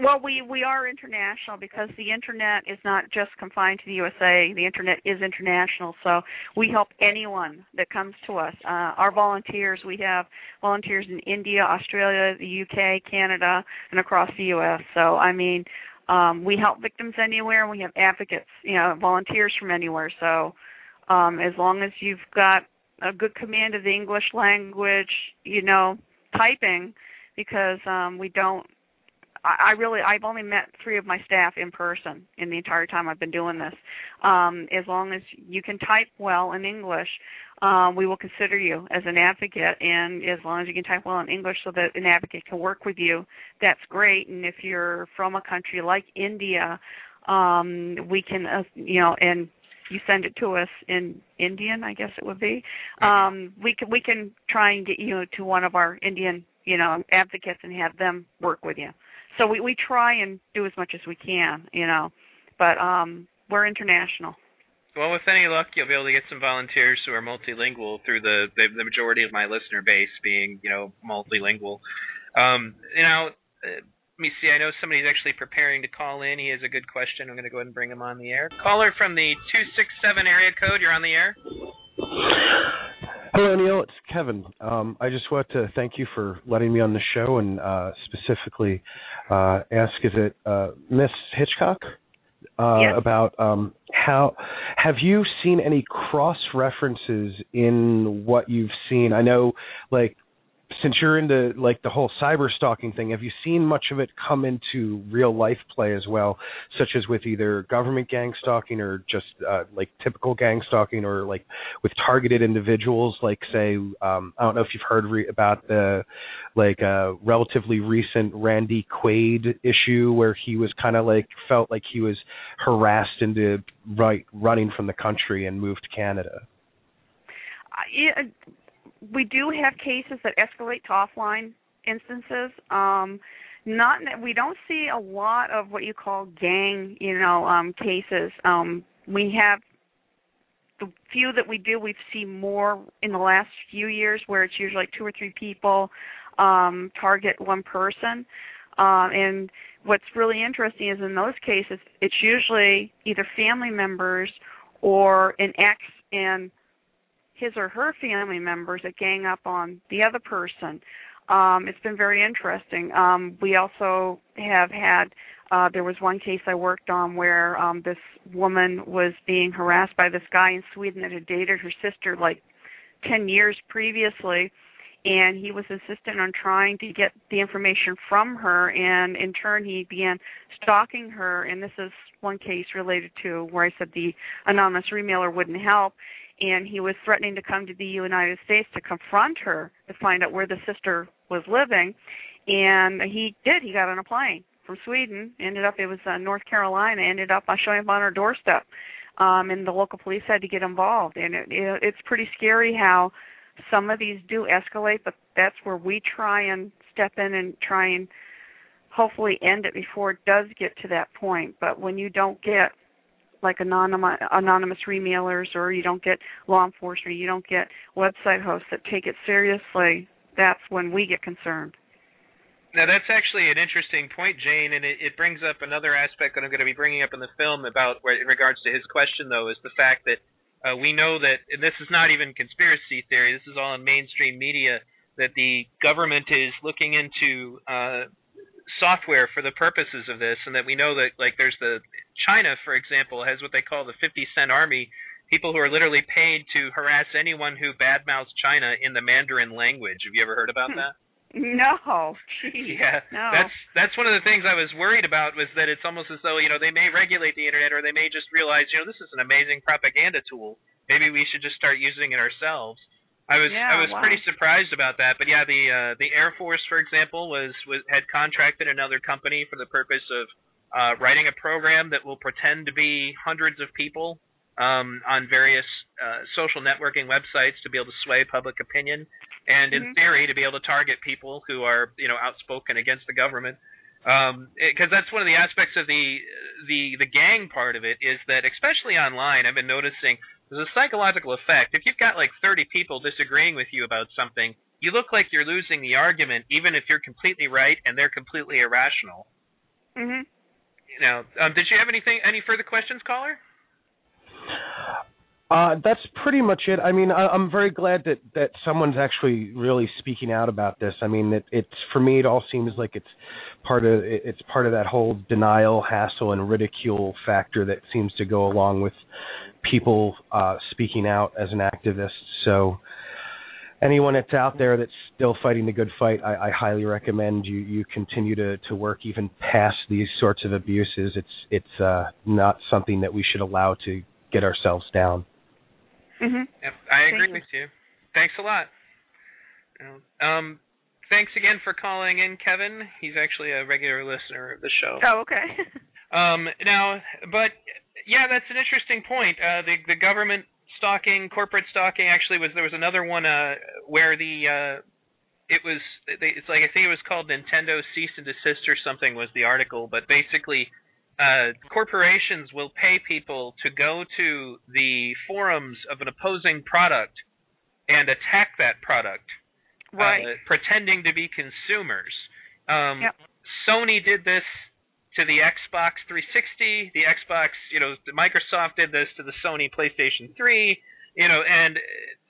Well, we we are international because the internet is not just confined to the USA. The internet is international, so we help anyone that comes to us. Uh, our volunteers, we have volunteers in India, Australia, the UK, Canada, and across the US. So, I mean, um, we help victims anywhere. and We have advocates, you know, volunteers from anywhere. So, um, as long as you've got a good command of the English language, you know, typing, because um, we don't. I, I really, I've only met three of my staff in person in the entire time I've been doing this. Um, as long as you can type well in English, um, we will consider you as an advocate. And as long as you can type well in English, so that an advocate can work with you, that's great. And if you're from a country like India, um, we can, uh, you know, and you send it to us in Indian, I guess it would be. Um, we can we can try and get you to one of our Indian, you know, advocates and have them work with you. So we we try and do as much as we can, you know, but um, we're international. Well, with any luck, you'll be able to get some volunteers who are multilingual through the the, the majority of my listener base being, you know, multilingual. Um, you know, me see. I know somebody's actually preparing to call in. He has a good question. I'm going to go ahead and bring him on the air. Caller from the 267 area code. You're on the air. Hello, Neil. It's Kevin. Um, I just want to thank you for letting me on the show and uh, specifically uh, ask: Is it uh, Miss Hitchcock? Uh, yes. About um, how have you seen any cross references in what you've seen? I know, like since you're into like the whole cyber stalking thing, have you seen much of it come into real life play as well, such as with either government gang stalking or just uh, like typical gang stalking, or like with targeted individuals, like say, um, I don't know if you've heard re- about the like uh, relatively recent Randy Quaid issue where he was kind of like felt like he was harassed into right running from the country and moved to Canada. Uh, yeah, we do have cases that escalate to offline instances. Um, not we don't see a lot of what you call gang, you know, um, cases. Um, we have the few that we do, we've seen more in the last few years, where it's usually like two or three people um, target one person. Um, and what's really interesting is in those cases, it's usually either family members or an ex and his or her family members that gang up on the other person. Um, it's been very interesting. Um, we also have had uh, there was one case I worked on where um, this woman was being harassed by this guy in Sweden that had dated her sister like 10 years previously and he was insistent on trying to get the information from her and in turn he began stalking her and this is one case related to where I said the anonymous remailer wouldn't help and he was threatening to come to the United States to confront her to find out where the sister was living. And he did. He got on a plane from Sweden ended up it was uh, North Carolina ended up uh, showing up on her doorstep. Um and the local police had to get involved. And it, it it's pretty scary how some of these do escalate, but that's where we try and step in and try and hopefully end it before it does get to that point. But when you don't get like anonymous anonymous remailers or you don't get law enforcement, you don't get website hosts that take it seriously, that's when we get concerned. Now that's actually an interesting point, Jayne, and it, it brings up another aspect that I'm going to be bringing up in the film about in regards to his question, though, is the fact that uh, we know that, and this is not even conspiracy theory, this is all in mainstream media, that the government is looking into uh, software for the purposes of this, and that we know that, like, there's the China, for example, has what they call the 50 cent army, people who are literally paid to harass anyone who badmouths China in the Mandarin language. Have you ever heard about hmm. that? No, geez, yeah, no. that's that's one of the things I was worried about was that it's almost as though you know they may regulate the internet or they may just realize you know this is an amazing propaganda tool. Maybe we should just start using it ourselves. I was yeah, I was wow. pretty surprised about that, but yeah, the uh, the Air Force, for example, was was had contracted another company for the purpose of uh, writing a program that will pretend to be hundreds of people um, on various uh, social networking websites to be able to sway public opinion and in mm-hmm. theory to be able to target people who are you know outspoken against the government because um, that's one of the aspects of the the the gang part of it is that especially online I've been noticing there's a psychological effect. If you've got like 30 people disagreeing with you about something you look like you're losing the argument even if you're completely right and they're completely irrational. Mhm you know um, did you have anything any further questions caller uh, that's pretty much it. I mean, I, am very glad that that someone's actually really speaking out about this. I mean, it, it's for me, it all seems like it's part of it's part of that whole denial, hassle, and ridicule factor that seems to go along with people uh, speaking out as an activist. So, anyone that's out there that's still fighting the good fight, I, I highly recommend you you continue to to work even past these sorts of abuses. It's it's uh, not something that we should allow to get ourselves down. Mm-hmm. Yep, I agree Thank with you. Thanks a lot. Um, thanks again for calling in, Kevin. He's actually a regular listener of the show. Oh, okay. [laughs] um, now, but yeah, that's an interesting point. Uh, the the government stalking, corporate stalking, actually was there was another one uh, where the uh, it was it's like I think it was called Nintendo cease and desist or something was the article, but basically uh, corporations will pay people to go to the forums of an opposing product and attack that product, right? Uh, pretending to be consumers. Um, yep. Sony did this to the Xbox 360. The Xbox, you know, Microsoft did this to the Sony PlayStation 3. You know, and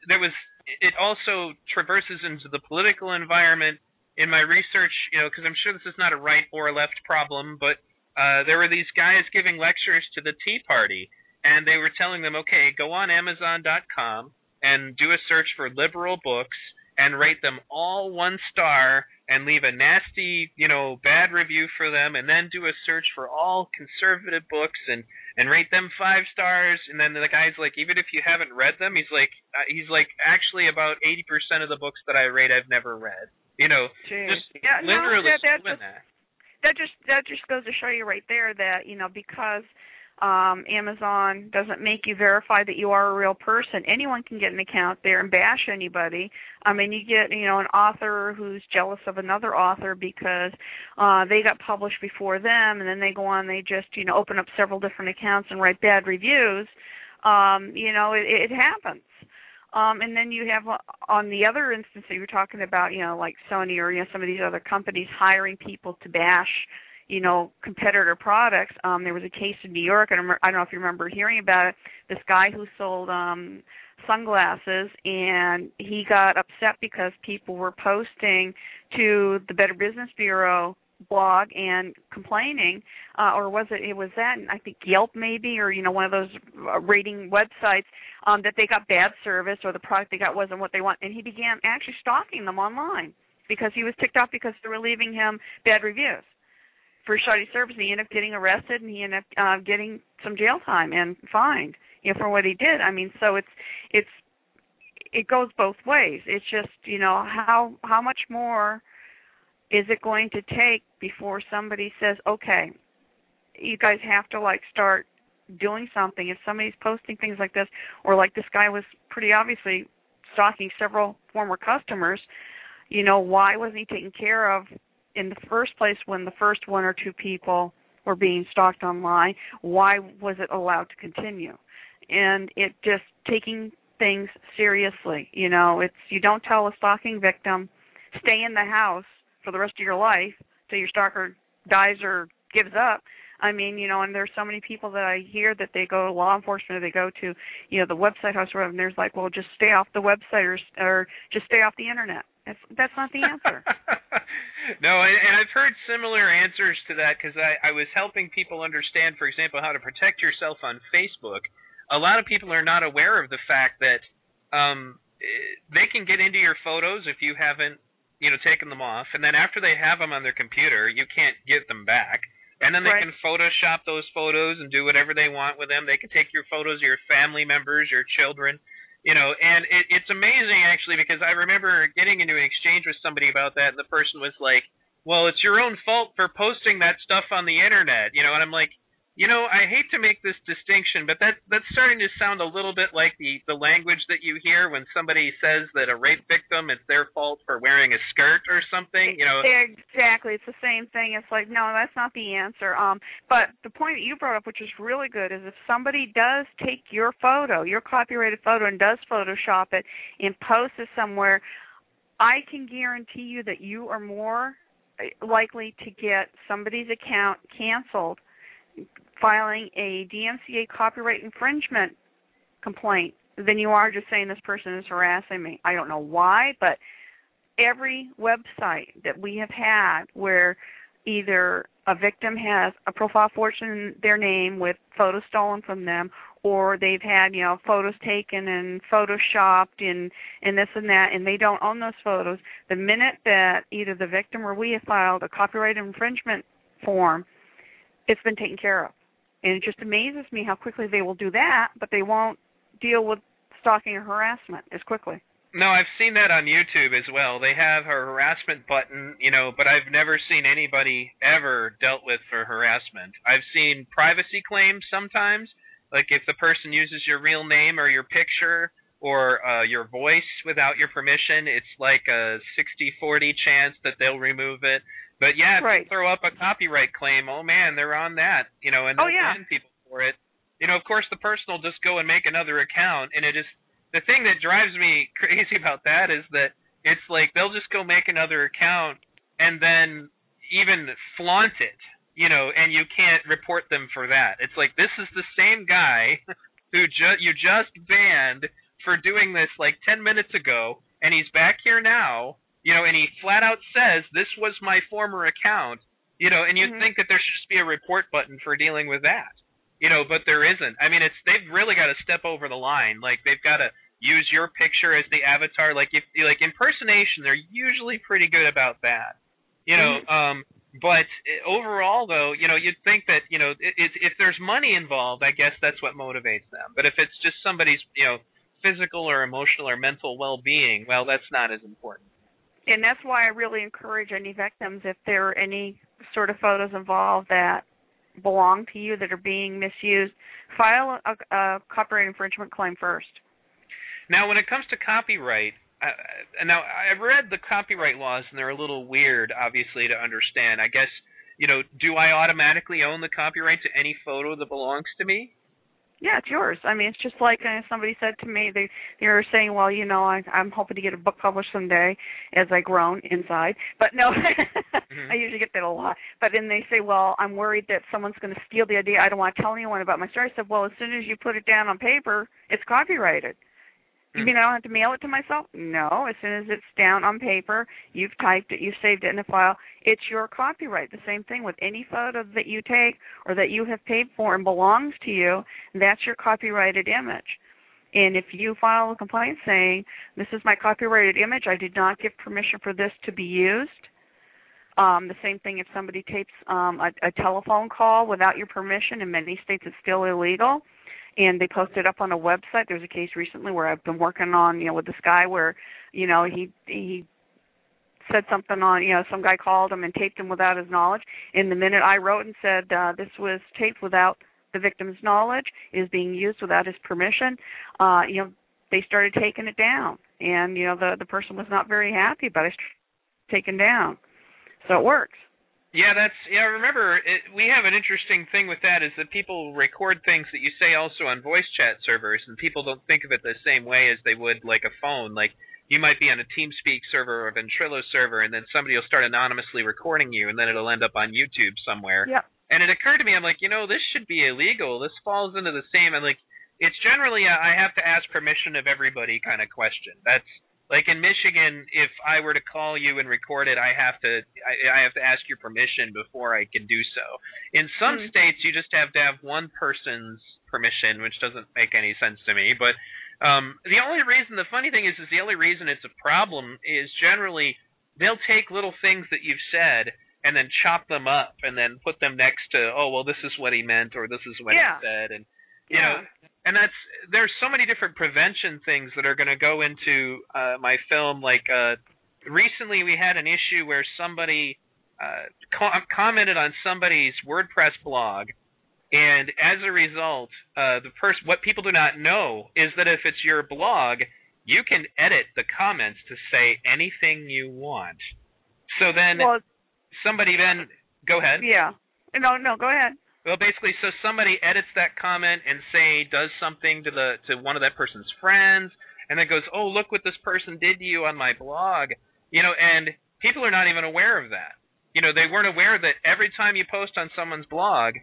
there was it also traverses into the political environment. In my research, you know, because I'm sure this is not a right or left problem, but uh, there were these guys giving lectures to the Tea Party, and they were telling them, okay, go on Amazon.com and do a search for liberal books and rate them all one star and leave a nasty, you know, bad review for them, and then do a search for all conservative books and and rate them five stars. And then the guy's like, even if you haven't read them, he's like, uh, he's like, actually, about eighty percent of the books that I rate, I've never read. You know, Jeez. just yeah, literally no, that, doing that that just that just goes to show you right there that you know because um Amazon doesn't make you verify that you are a real person. Anyone can get an account there and bash anybody. I mean, you get you know an author who's jealous of another author because uh they got published before them, and then they go on they just you know open up several different accounts and write bad reviews. Um, you know, it, it happens. Um, and then you have uh, on the other instance that you're talking about, you know, like Sony or you know some of these other companies hiring people to bash, you know, competitor products. Um, there was a case in New York, and I don't know if you remember hearing about it. This guy who sold um, sunglasses, and he got upset because people were posting to the Better Business Bureau blog and complaining uh, or was it it was that I think Yelp maybe or you know one of those uh, rating websites um that they got bad service or the product they got wasn't what they want and he began actually stalking them online because he was ticked off because they were leaving him bad reviews for shoddy service And he ended up getting arrested and he ended up uh, getting some jail time and fined you know for what he did. I mean so it's it's it goes both ways. It's just you know how how much more is it going to take before somebody says, okay, you guys have to like start doing something? If somebody's posting things like this, or like this guy was pretty obviously stalking several former customers, you know, why wasn't he taken care of in the first place when the first one or two people were being stalked online? Why was it allowed to continue? And it just taking things seriously. You know, it's you don't tell a stalking victim, stay in the house for the rest of your life till your stalker dies or gives up. I mean, you know, and there's so many people that I hear that they go to law enforcement or they go to, you know, the website house or and there's like, well, just stay off the website or or just stay off the internet. That's that's not the answer. [laughs] no, and I've heard similar answers to that because I I was helping people understand, for example, how to protect yourself on Facebook. A lot of people are not aware of the fact that um they can get into your photos if you haven't you know, taking them off, and then after they have them on their computer, you can't get them back. And then they right. can Photoshop those photos and do whatever they want with them. They can take your photos of your family members, your children, you know. And it, it's amazing actually because I remember getting into an exchange with somebody about that, and the person was like, "Well, it's your own fault for posting that stuff on the internet," you know. And I'm like, you know, I hate to make this distinction, but that that's starting to sound a little bit like the the language that you hear when somebody says that a rape victim it's their fault for wearing a skirt or something. You know, exactly. It's the same thing. It's like no, that's not the answer. Um, but the point that you brought up, which is really good, is if somebody does take your photo, your copyrighted photo, and does Photoshop it and post it somewhere, I can guarantee you that you are more eh, likely to get somebody's account canceled filing a DMCA copyright infringement complaint than you are just saying this person is harassing me. I don't know why, but every website that we have had where either a victim has a profile photo in their name with photos stolen from them or they've had you know photos taken and photoshopped and and this and that and they don't own those photos the minute that either the victim or we have filed a copyright infringement form it's been taken care of and it just amazes me how quickly they will do that, but they won't deal with stalking or harassment as quickly. No, I've seen that on YouTube as well. They have a harassment button, you know, but I've never seen anybody ever dealt with for harassment. I've seen privacy claims sometimes, like if the person uses your real name or your picture or uh, your voice without your permission, it's like a 60-40 chance that they'll remove it. But yeah, if right. you throw up a copyright claim, oh man, they're on that, you know, and oh, they'll yeah. people for it. You know, of course, the person will just go and make another account, and it is the thing that drives me [laughs] crazy about that is that it's like they'll just go make another account and then even flaunt it, you know, and you can't report them for that. It's like this is the same guy [laughs] who ju- you just banned for doing this like 10 minutes ago, and he's back here now you know, and he flat out says this was my former account, you know, and you'd mm-hmm. think that there should just be a report button for dealing with that, you know, but there isn't. I mean, it's they've really got to step over the line. Like they've got to use your picture as the avatar. Like if like impersonation, they're usually pretty good about that, you know. Mm-hmm. Um, but overall, though, you know, you'd think that you know it, it, if there's money involved, I guess that's what motivates them. But if it's just somebody's, you know, physical or emotional or mental well-being, well, that's not as important and that's why I really encourage any victims if there are any sort of photos involved that belong to you that are being misused, file a, a copyright infringement claim first. Now, when it comes to copyright, uh, now I've read the copyright laws and they're a little weird, obviously, to understand. I guess you know, do I automatically own the copyright to any photo that belongs to me? Yeah, it's yours. I mean, it's just like uh, somebody said to me. They they were saying, well, you know, I, I'm hoping to get a book published someday as I groan inside. But no, [laughs] mm-hmm. I usually get that a lot. But then they say, well, I'm worried that someone's going to steal the idea. I don't want to tell anyone about my story. I said, well, as soon as you put it down on paper, it's copyrighted. You mean I don't have to mail it to myself? No. As soon as it's down on paper, you've typed it, you've saved it in a file. It's your copyright. The same thing with any photo that you take or that you have paid for and belongs to you. That's your copyrighted image. And if you file a complaint saying this is my copyrighted image, I did not give permission for this to be used. Um, the same thing if somebody tapes um, a, a telephone call without your permission. In many states, it's still illegal and they posted up on a website. There's a case recently where I've been working on, you know, with this guy where, you know, he he said something on, you know, some guy called him and taped him without his knowledge. In the minute I wrote and said uh, this was taped without the victim's knowledge, is being used without his permission, uh, you know, they started taking it down, and you know, the the person was not very happy about it taken down. So it works. Yeah, that's yeah. Remember, it, we have an interesting thing with that is that people record things that you say also on voice chat servers, and people don't think of it the same way as they would like a phone. Like you might be on a TeamSpeak server or a Ventrilo server, and then somebody will start anonymously recording you, and then it'll end up on YouTube somewhere. Yeah. And it occurred to me, I'm like, you know, this should be illegal. This falls into the same, and like, it's generally a, I have to ask permission of everybody kind of question. That's like in Michigan, if I were to call you and record it, I have to I, I have to ask your permission before I can do so. In some mm-hmm. states, you just have to have one person's permission, which doesn't make any sense to me. But um, the only reason, the funny thing is, is the only reason it's a problem is generally they'll take little things that you've said and then chop them up and then put them next to oh well this is what he meant or this is what yeah. he said and yeah. know and that's there's so many different prevention things that are going to go into uh, my film. Like uh, recently, we had an issue where somebody uh, co- commented on somebody's WordPress blog, and as a result, uh, the person what people do not know is that if it's your blog, you can edit the comments to say anything you want. So then, well, somebody then go ahead. Yeah. No, no, go ahead. Well, basically, so somebody edits that comment and say does something to the to one of that person's friends, and then goes, "Oh, look what this person did to you on my blog," you know, and people are not even aware of that. You know, they weren't aware that every time you post on someone's blog,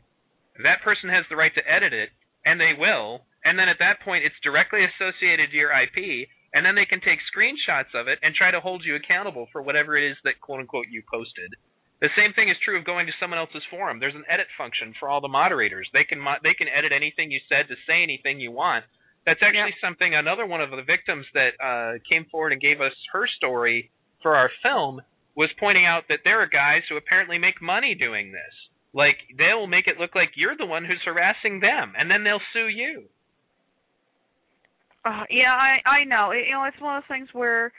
that person has the right to edit it, and they will, and then at that point, it's directly associated to your IP, and then they can take screenshots of it and try to hold you accountable for whatever it is that quote unquote you posted. The same thing is true of going to someone else's forum. There's an edit function for all the moderators. They can mo- they can edit anything you said to say anything you want. That's actually yeah. something another one of the victims that uh, came forward and gave us her story for our film was pointing out that there are guys who apparently make money doing this. Like they'll make it look like you're the one who's harassing them, and then they'll sue you. Uh, yeah, I I know. It, you know, it's one of those things where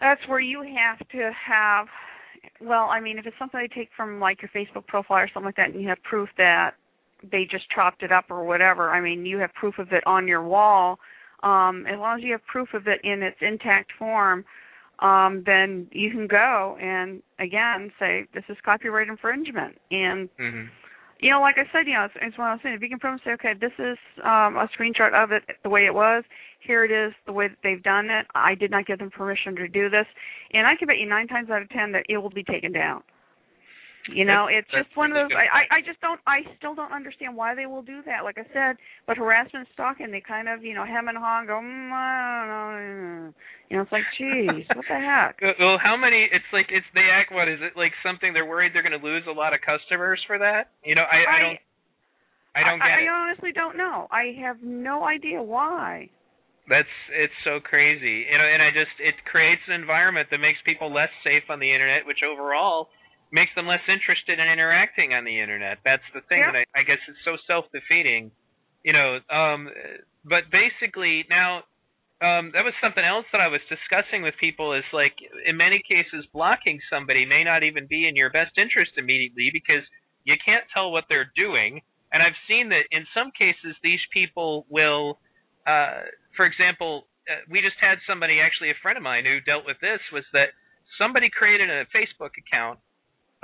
that's where you have to have well, I mean, if it's something they take from like your Facebook profile or something like that, and you have proof that they just chopped it up or whatever, I mean, you have proof of it on your wall. Um, as long as you have proof of it in its intact form, um, then you can go and again say this is copyright infringement and. Mm-hmm you know, like I said, you know, it's, it's what I was saying. If you can prove say, okay, this is um, a screenshot of it the way it was. Here it is the way that they've done it. I did not give them permission to do this, and I can bet you nine times out of ten that it will be taken down. You know, it's just one of those. I, I just don't. I still don't understand why they will do that. Like I said, but harassment stalking, they kind of, you know, hem and haw and go. Mm, I don't know. You know, it's like, [laughs] geez, what the heck? Well, how many? It's like it's they act. What is it like? Something they're worried they're going to lose a lot of customers for that. You know, I, I, I don't. I don't get I, it. I honestly don't know. I have no idea why. That's it's so crazy, you know, and I just it creates an environment that makes people less safe on the internet, which overall makes them less interested in interacting on the internet. That's the thing yeah. that I, I guess it's so self defeating, you know. Um, but basically now, um, that was something else that I was discussing with people. Is like in many cases, blocking somebody may not even be in your best interest immediately because you can't tell what they're doing. And I've seen that in some cases, these people will, uh, for example, uh, we just had somebody, actually a friend of mine, who dealt with this. Was that somebody created a Facebook account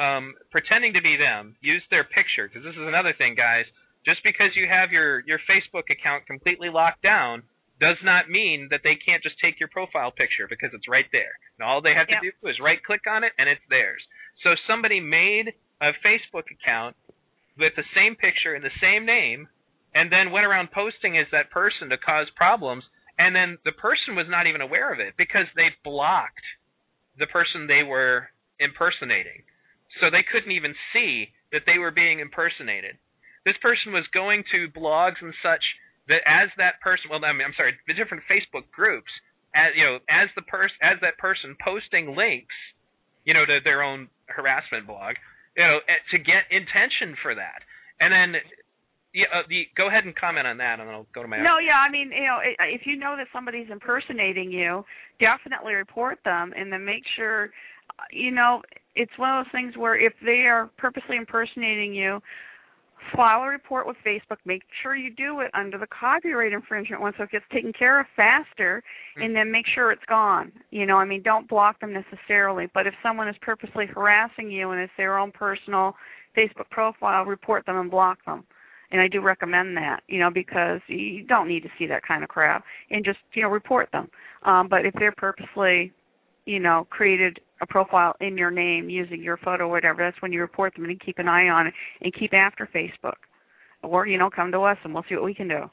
um, pretending to be them, use their picture because this is another thing, guys. Just because you have your your Facebook account completely locked down does not mean that they can't just take your profile picture because it's right there. And all they have to Yep. do is right click on it and it's theirs. So somebody made a Facebook account with the same picture and the same name and then went around posting as that person to cause problems and then the person was not even aware of it because they blocked the person they were impersonating. So they couldn't even see that they were being impersonated. This person was going to blogs and such that as that person, well, I mean, I'm sorry, the different Facebook groups, as you know, as the person, as that person posting links, you know, to their own harassment blog, you know, eh, to get intention for that, and then, yeah, uh, the, go ahead and comment on that, and then I'll go to my. No, yeah, I mean, you know, if you know that somebody's impersonating you, definitely report them, and then make sure, uh, you know, it's one of those things where if they are purposely impersonating you, file a report with Facebook. Make sure you do it under the copyright infringement one, so it gets taken care of faster, and then make sure it's gone. You know, I mean, don't block them necessarily, but if someone is purposely harassing you and it's their own personal Facebook profile, report them and block them and I do recommend that, you know, because you don't need to see that kind of crap, and just you know report them. Um, but if they're purposely, you know, created a profile in your name using your photo or whatever, that's when you report them and keep an eye on it and keep after Facebook, or you know, come to us and we'll see what we can do.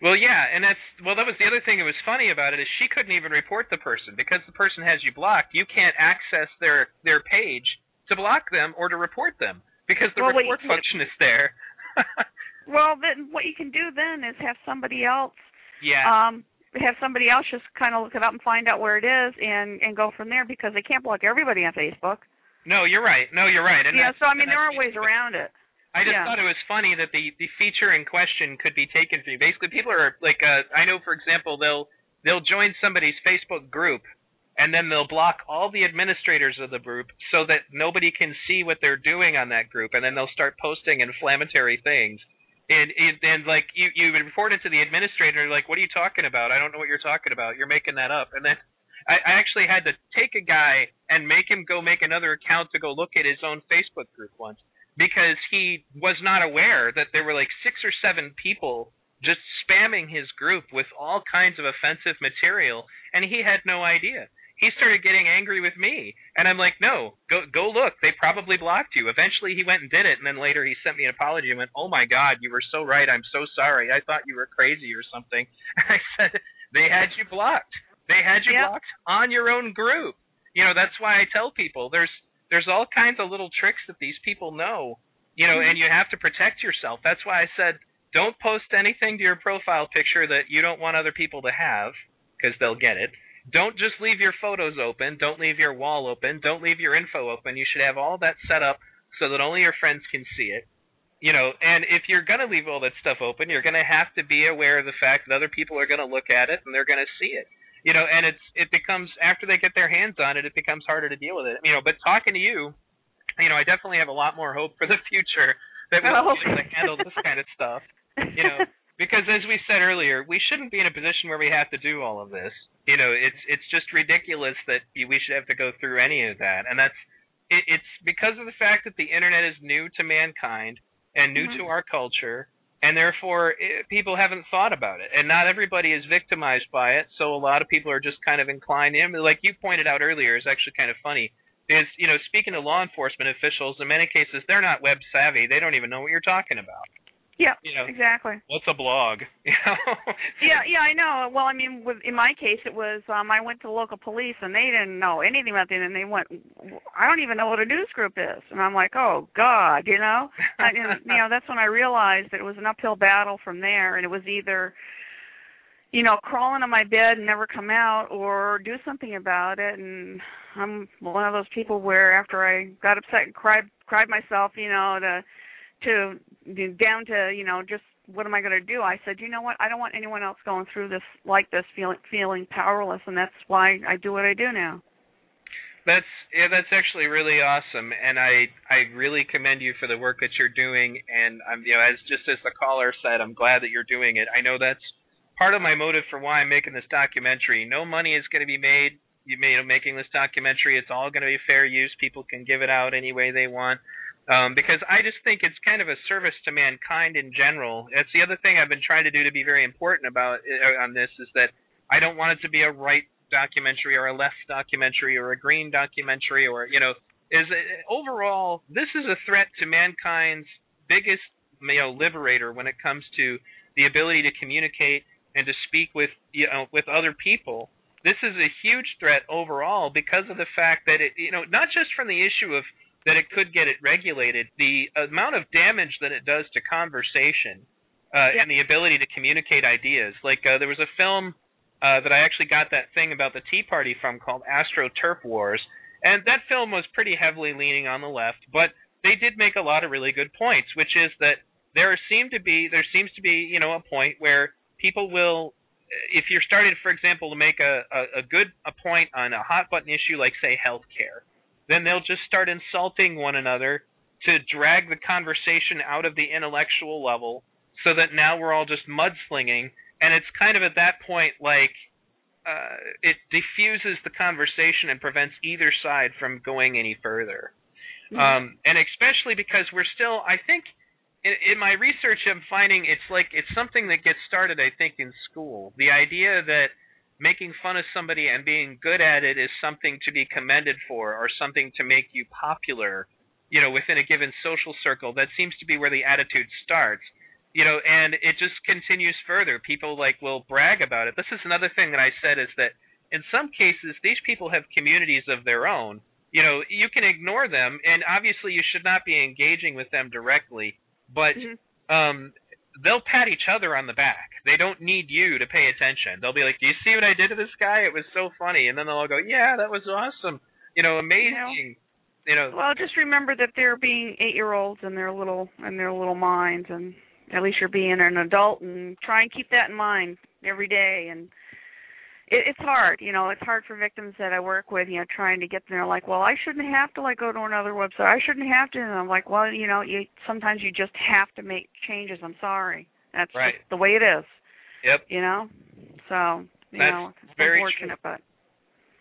Well, yeah, and that's well. That was the other thing that was funny about it is she couldn't even report the person because the person has you blocked. You can't access their their page to block them or to report them because the Well, report function is there. [laughs] Well, then what you can do then is have somebody else yeah. um have somebody else just kind of look it up and find out where it is and and go from there because they can't block everybody on Facebook. no, you're right. No, you're right. And yeah, so I mean there are ways around it. I just Yeah. thought it was funny that the the feature in question could be taken from you. Basically, people are like, uh, I know, for example, they'll they'll join somebody's Facebook group, and then they'll block all the administrators of the group so that nobody can see what they're doing on that group, and then they'll start posting inflammatory things. And and, like you you report it to the administrator, like, what are you talking about? I don't know what you're talking about. You're making that up. And then I, I actually had to take a guy and make him go make another account to go look at his own Facebook group once because he was not aware that there were like six or seven people just spamming his group with all kinds of offensive material and he had no idea. He started getting angry with me and I'm like, "No, go go look. They probably blocked you." Eventually he went and did it and then later he sent me an apology and went, "Oh my god, you were so right. I'm so sorry. I thought you were crazy or something." [laughs] I said, "They had you blocked. They had you Yep. blocked on your own group." You know, that's why I tell people there's there's all kinds of little tricks that these people know, you know, mm-hmm. and you have to protect yourself. That's why I said don't post anything to your profile picture that you don't want other people to have because they'll get it. Don't just leave your photos open. Don't leave your wall open. Don't leave your info open. You should have all that set up so that only your friends can see it. You know, and if you're going to leave all that stuff open, you're going to have to be aware of the fact that other people are going to look at it and they're going to see it you know, and it's it becomes after they get their hands on it, it becomes harder to deal with it. You know, but talking to you, you know, I definitely have a lot more hope for the [laughs] future that we'll Oh. be able to handle this kind of stuff. You know, [laughs] because as we said earlier, we shouldn't be in a position where we have to do all of this. You know, it's it's just ridiculous that we should have to go through any of that, and that's it, it's because of the fact that the internet is new to mankind and new Mhm. to our culture and therefore it, people haven't thought about it. And not everybody is victimized by it so a lot of people are just kind of inclined in. Like you pointed out earlier is actually kind of funny is you know speaking to law enforcement officials in many cases they're not web savvy. They don't even know what you're talking about Yeah, you know exactly. what's a blog? [laughs] You know? Yeah, yeah, I know. Well, I mean, with in my case, it was um I went to the local police and they didn't know anything about it, and they went, I don't even know what a news group is, and I'm like, oh God, you know, I, and, [laughs] you know, that's when I realized that it was an uphill battle from there, and it was either, you know, crawl into my bed and never come out, or do something about it, and I'm one of those people where after I got upset and cried cried myself, you know, to to down to you know just what am I going to do? I said, you know what? I don't want anyone else going through this like this, feeling feeling powerless, and that's why I do what I do now. That's yeah, that's actually really awesome, and I I really commend you for the work that you're doing. And I'm you know as just as the caller said, I'm glad that you're doing it. I know that's part of my motive for why I'm making this documentary. No money is going to be made. You know, making this documentary, it's all going to be fair use. People can give it out any way they want. Um, because I just think it's kind of a service to mankind in general. That's the other thing I've been trying to do to be very important about uh, on this is that I don't want it to be a right documentary or a left documentary or a green documentary or you know is uh, overall this is a threat to mankind's biggest you know liberator when it comes to the ability to communicate and to speak with you know with other people this is a huge threat overall because of the fact that it you know not just from the issue of that it could get it regulated the amount of damage that it does to conversation uh, yeah. and the ability to communicate ideas like uh, there was a film uh, that I actually got that thing about the Tea Party from called Astro Turf Wars and that film was pretty heavily leaning on the left but they did make a lot of really good points which is that there seem to be there seems to be you know a point where people will if you're starting, for example, to make a, a, a good a point on a hot button issue like say healthcare, then they'll just start insulting one another to drag the conversation out of the intellectual level so that now we're all just mudslinging and it's kind of at that point like uh, it diffuses the conversation and prevents either side from going any further. Mm-hmm. Um, and especially because we're still, I think, in, in my research, I'm finding it's like it's something that gets started, I think, in school. The idea that making fun of somebody and being good at it is something to be commended for, or something to make you popular, you know, within a given social circle. That seems to be where the attitude starts, you know, and it just continues further. People like will brag about it. This is another thing that I said is that in some cases these people have communities of their own. You know, you can ignore them, and obviously you should not be engaging with them directly but mm-hmm. um, they'll pat each other on the back. They don't need you to pay attention. They'll be like, "Do you see what I did to this guy? It was so funny." And then they'll all go, "Yeah, that was awesome. You know, amazing." You know, you know well, just remember that they're being eight-year-olds and their little and their little minds, and at least you're being an adult, and try and keep that in mind every day. And it, it's hard, you know, it's hard for victims that I work with, you know, trying to get there like, well, I shouldn't have to like go to another website. I shouldn't have to and I'm like, well, you know, you sometimes you just have to make changes. I'm sorry. That's right. the way it is. Yep. You know? So, you That's know, it's very unfortunate true. but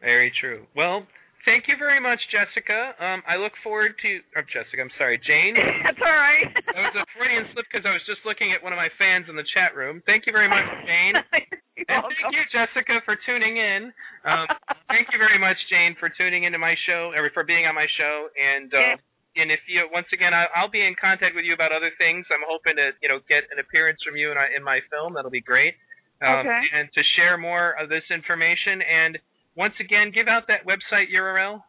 very true. Well, thank you very much, Jessica. Um, I look forward to. Oh, Jessica, I'm sorry, Jayne. [laughs] That's all right. that was a Freudian slip because I was just looking at one of my fans in the chat room. Thank you very much, Jayne. [laughs] and thank you, Jessica, for tuning in. Um, [laughs] thank you very much, Jayne, for tuning into my show, or for being on my show. And uh, yeah. and if you once again, I, I'll be in contact with you about other things. I'm hoping to you know get an appearance from you in, in my film. That'll be great. Um, okay. And to share more of this information and once again, give out that website URL.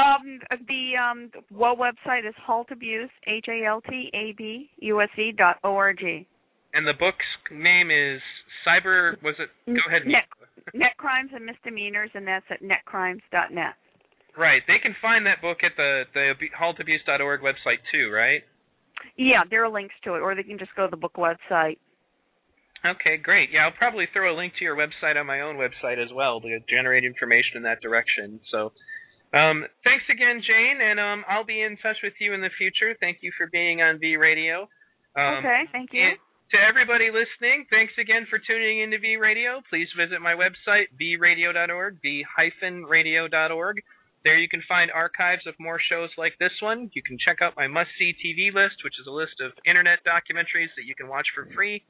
Um, the um, website is haltabuse, H A L T A B U S E dot O R G. And the book's name is Cyber. Was it? Go ahead. Net, [laughs] net crimes and misdemeanors, and that's at netcrimes.net. Right. They can find that book at the the haltabuse.org website too, right? Yeah, there are links to it, or they can just go to the book website. Okay, great. Yeah, I'll probably throw a link to your website on my own website as well to generate information in that direction. So, um, thanks again, Jayne, and um, I'll be in touch with you in the future. Thank you for being on V Radio. Um, okay, thank you. to everybody listening, thanks again for tuning into V Radio. Please visit my website, vradio.org, v-radio.org. There you can find archives of more shows like this one. You can check out my must-see TV list, which is a list of internet documentaries that you can watch for free.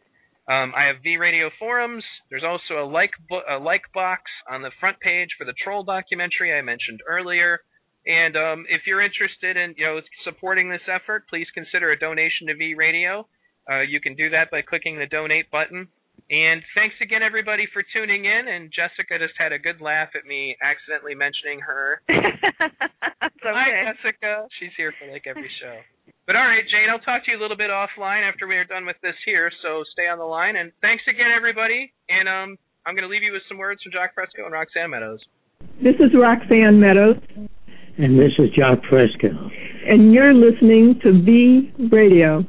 Um, I have V Radio forums. There's also a like bo- a like box on the front page for the troll documentary I mentioned earlier. And um, if you're interested in you know supporting this effort, please consider a donation to V Radio. Uh, you can do that by clicking the donate button. And thanks again, everybody, for tuning in. And Jessica just had a good laugh at me accidentally mentioning her. [laughs] okay. Hi, Jessica. She's here for like every show. But all right, Jayne, I'll talk to you a little bit offline after we are done with this here. So stay on the line. And thanks again, everybody. And um, I'm going to leave you with some words from Jacque Fresco and Roxanne Meadows. This is Roxanne Meadows. And this is Jacque Fresco. And you're listening to V Radio.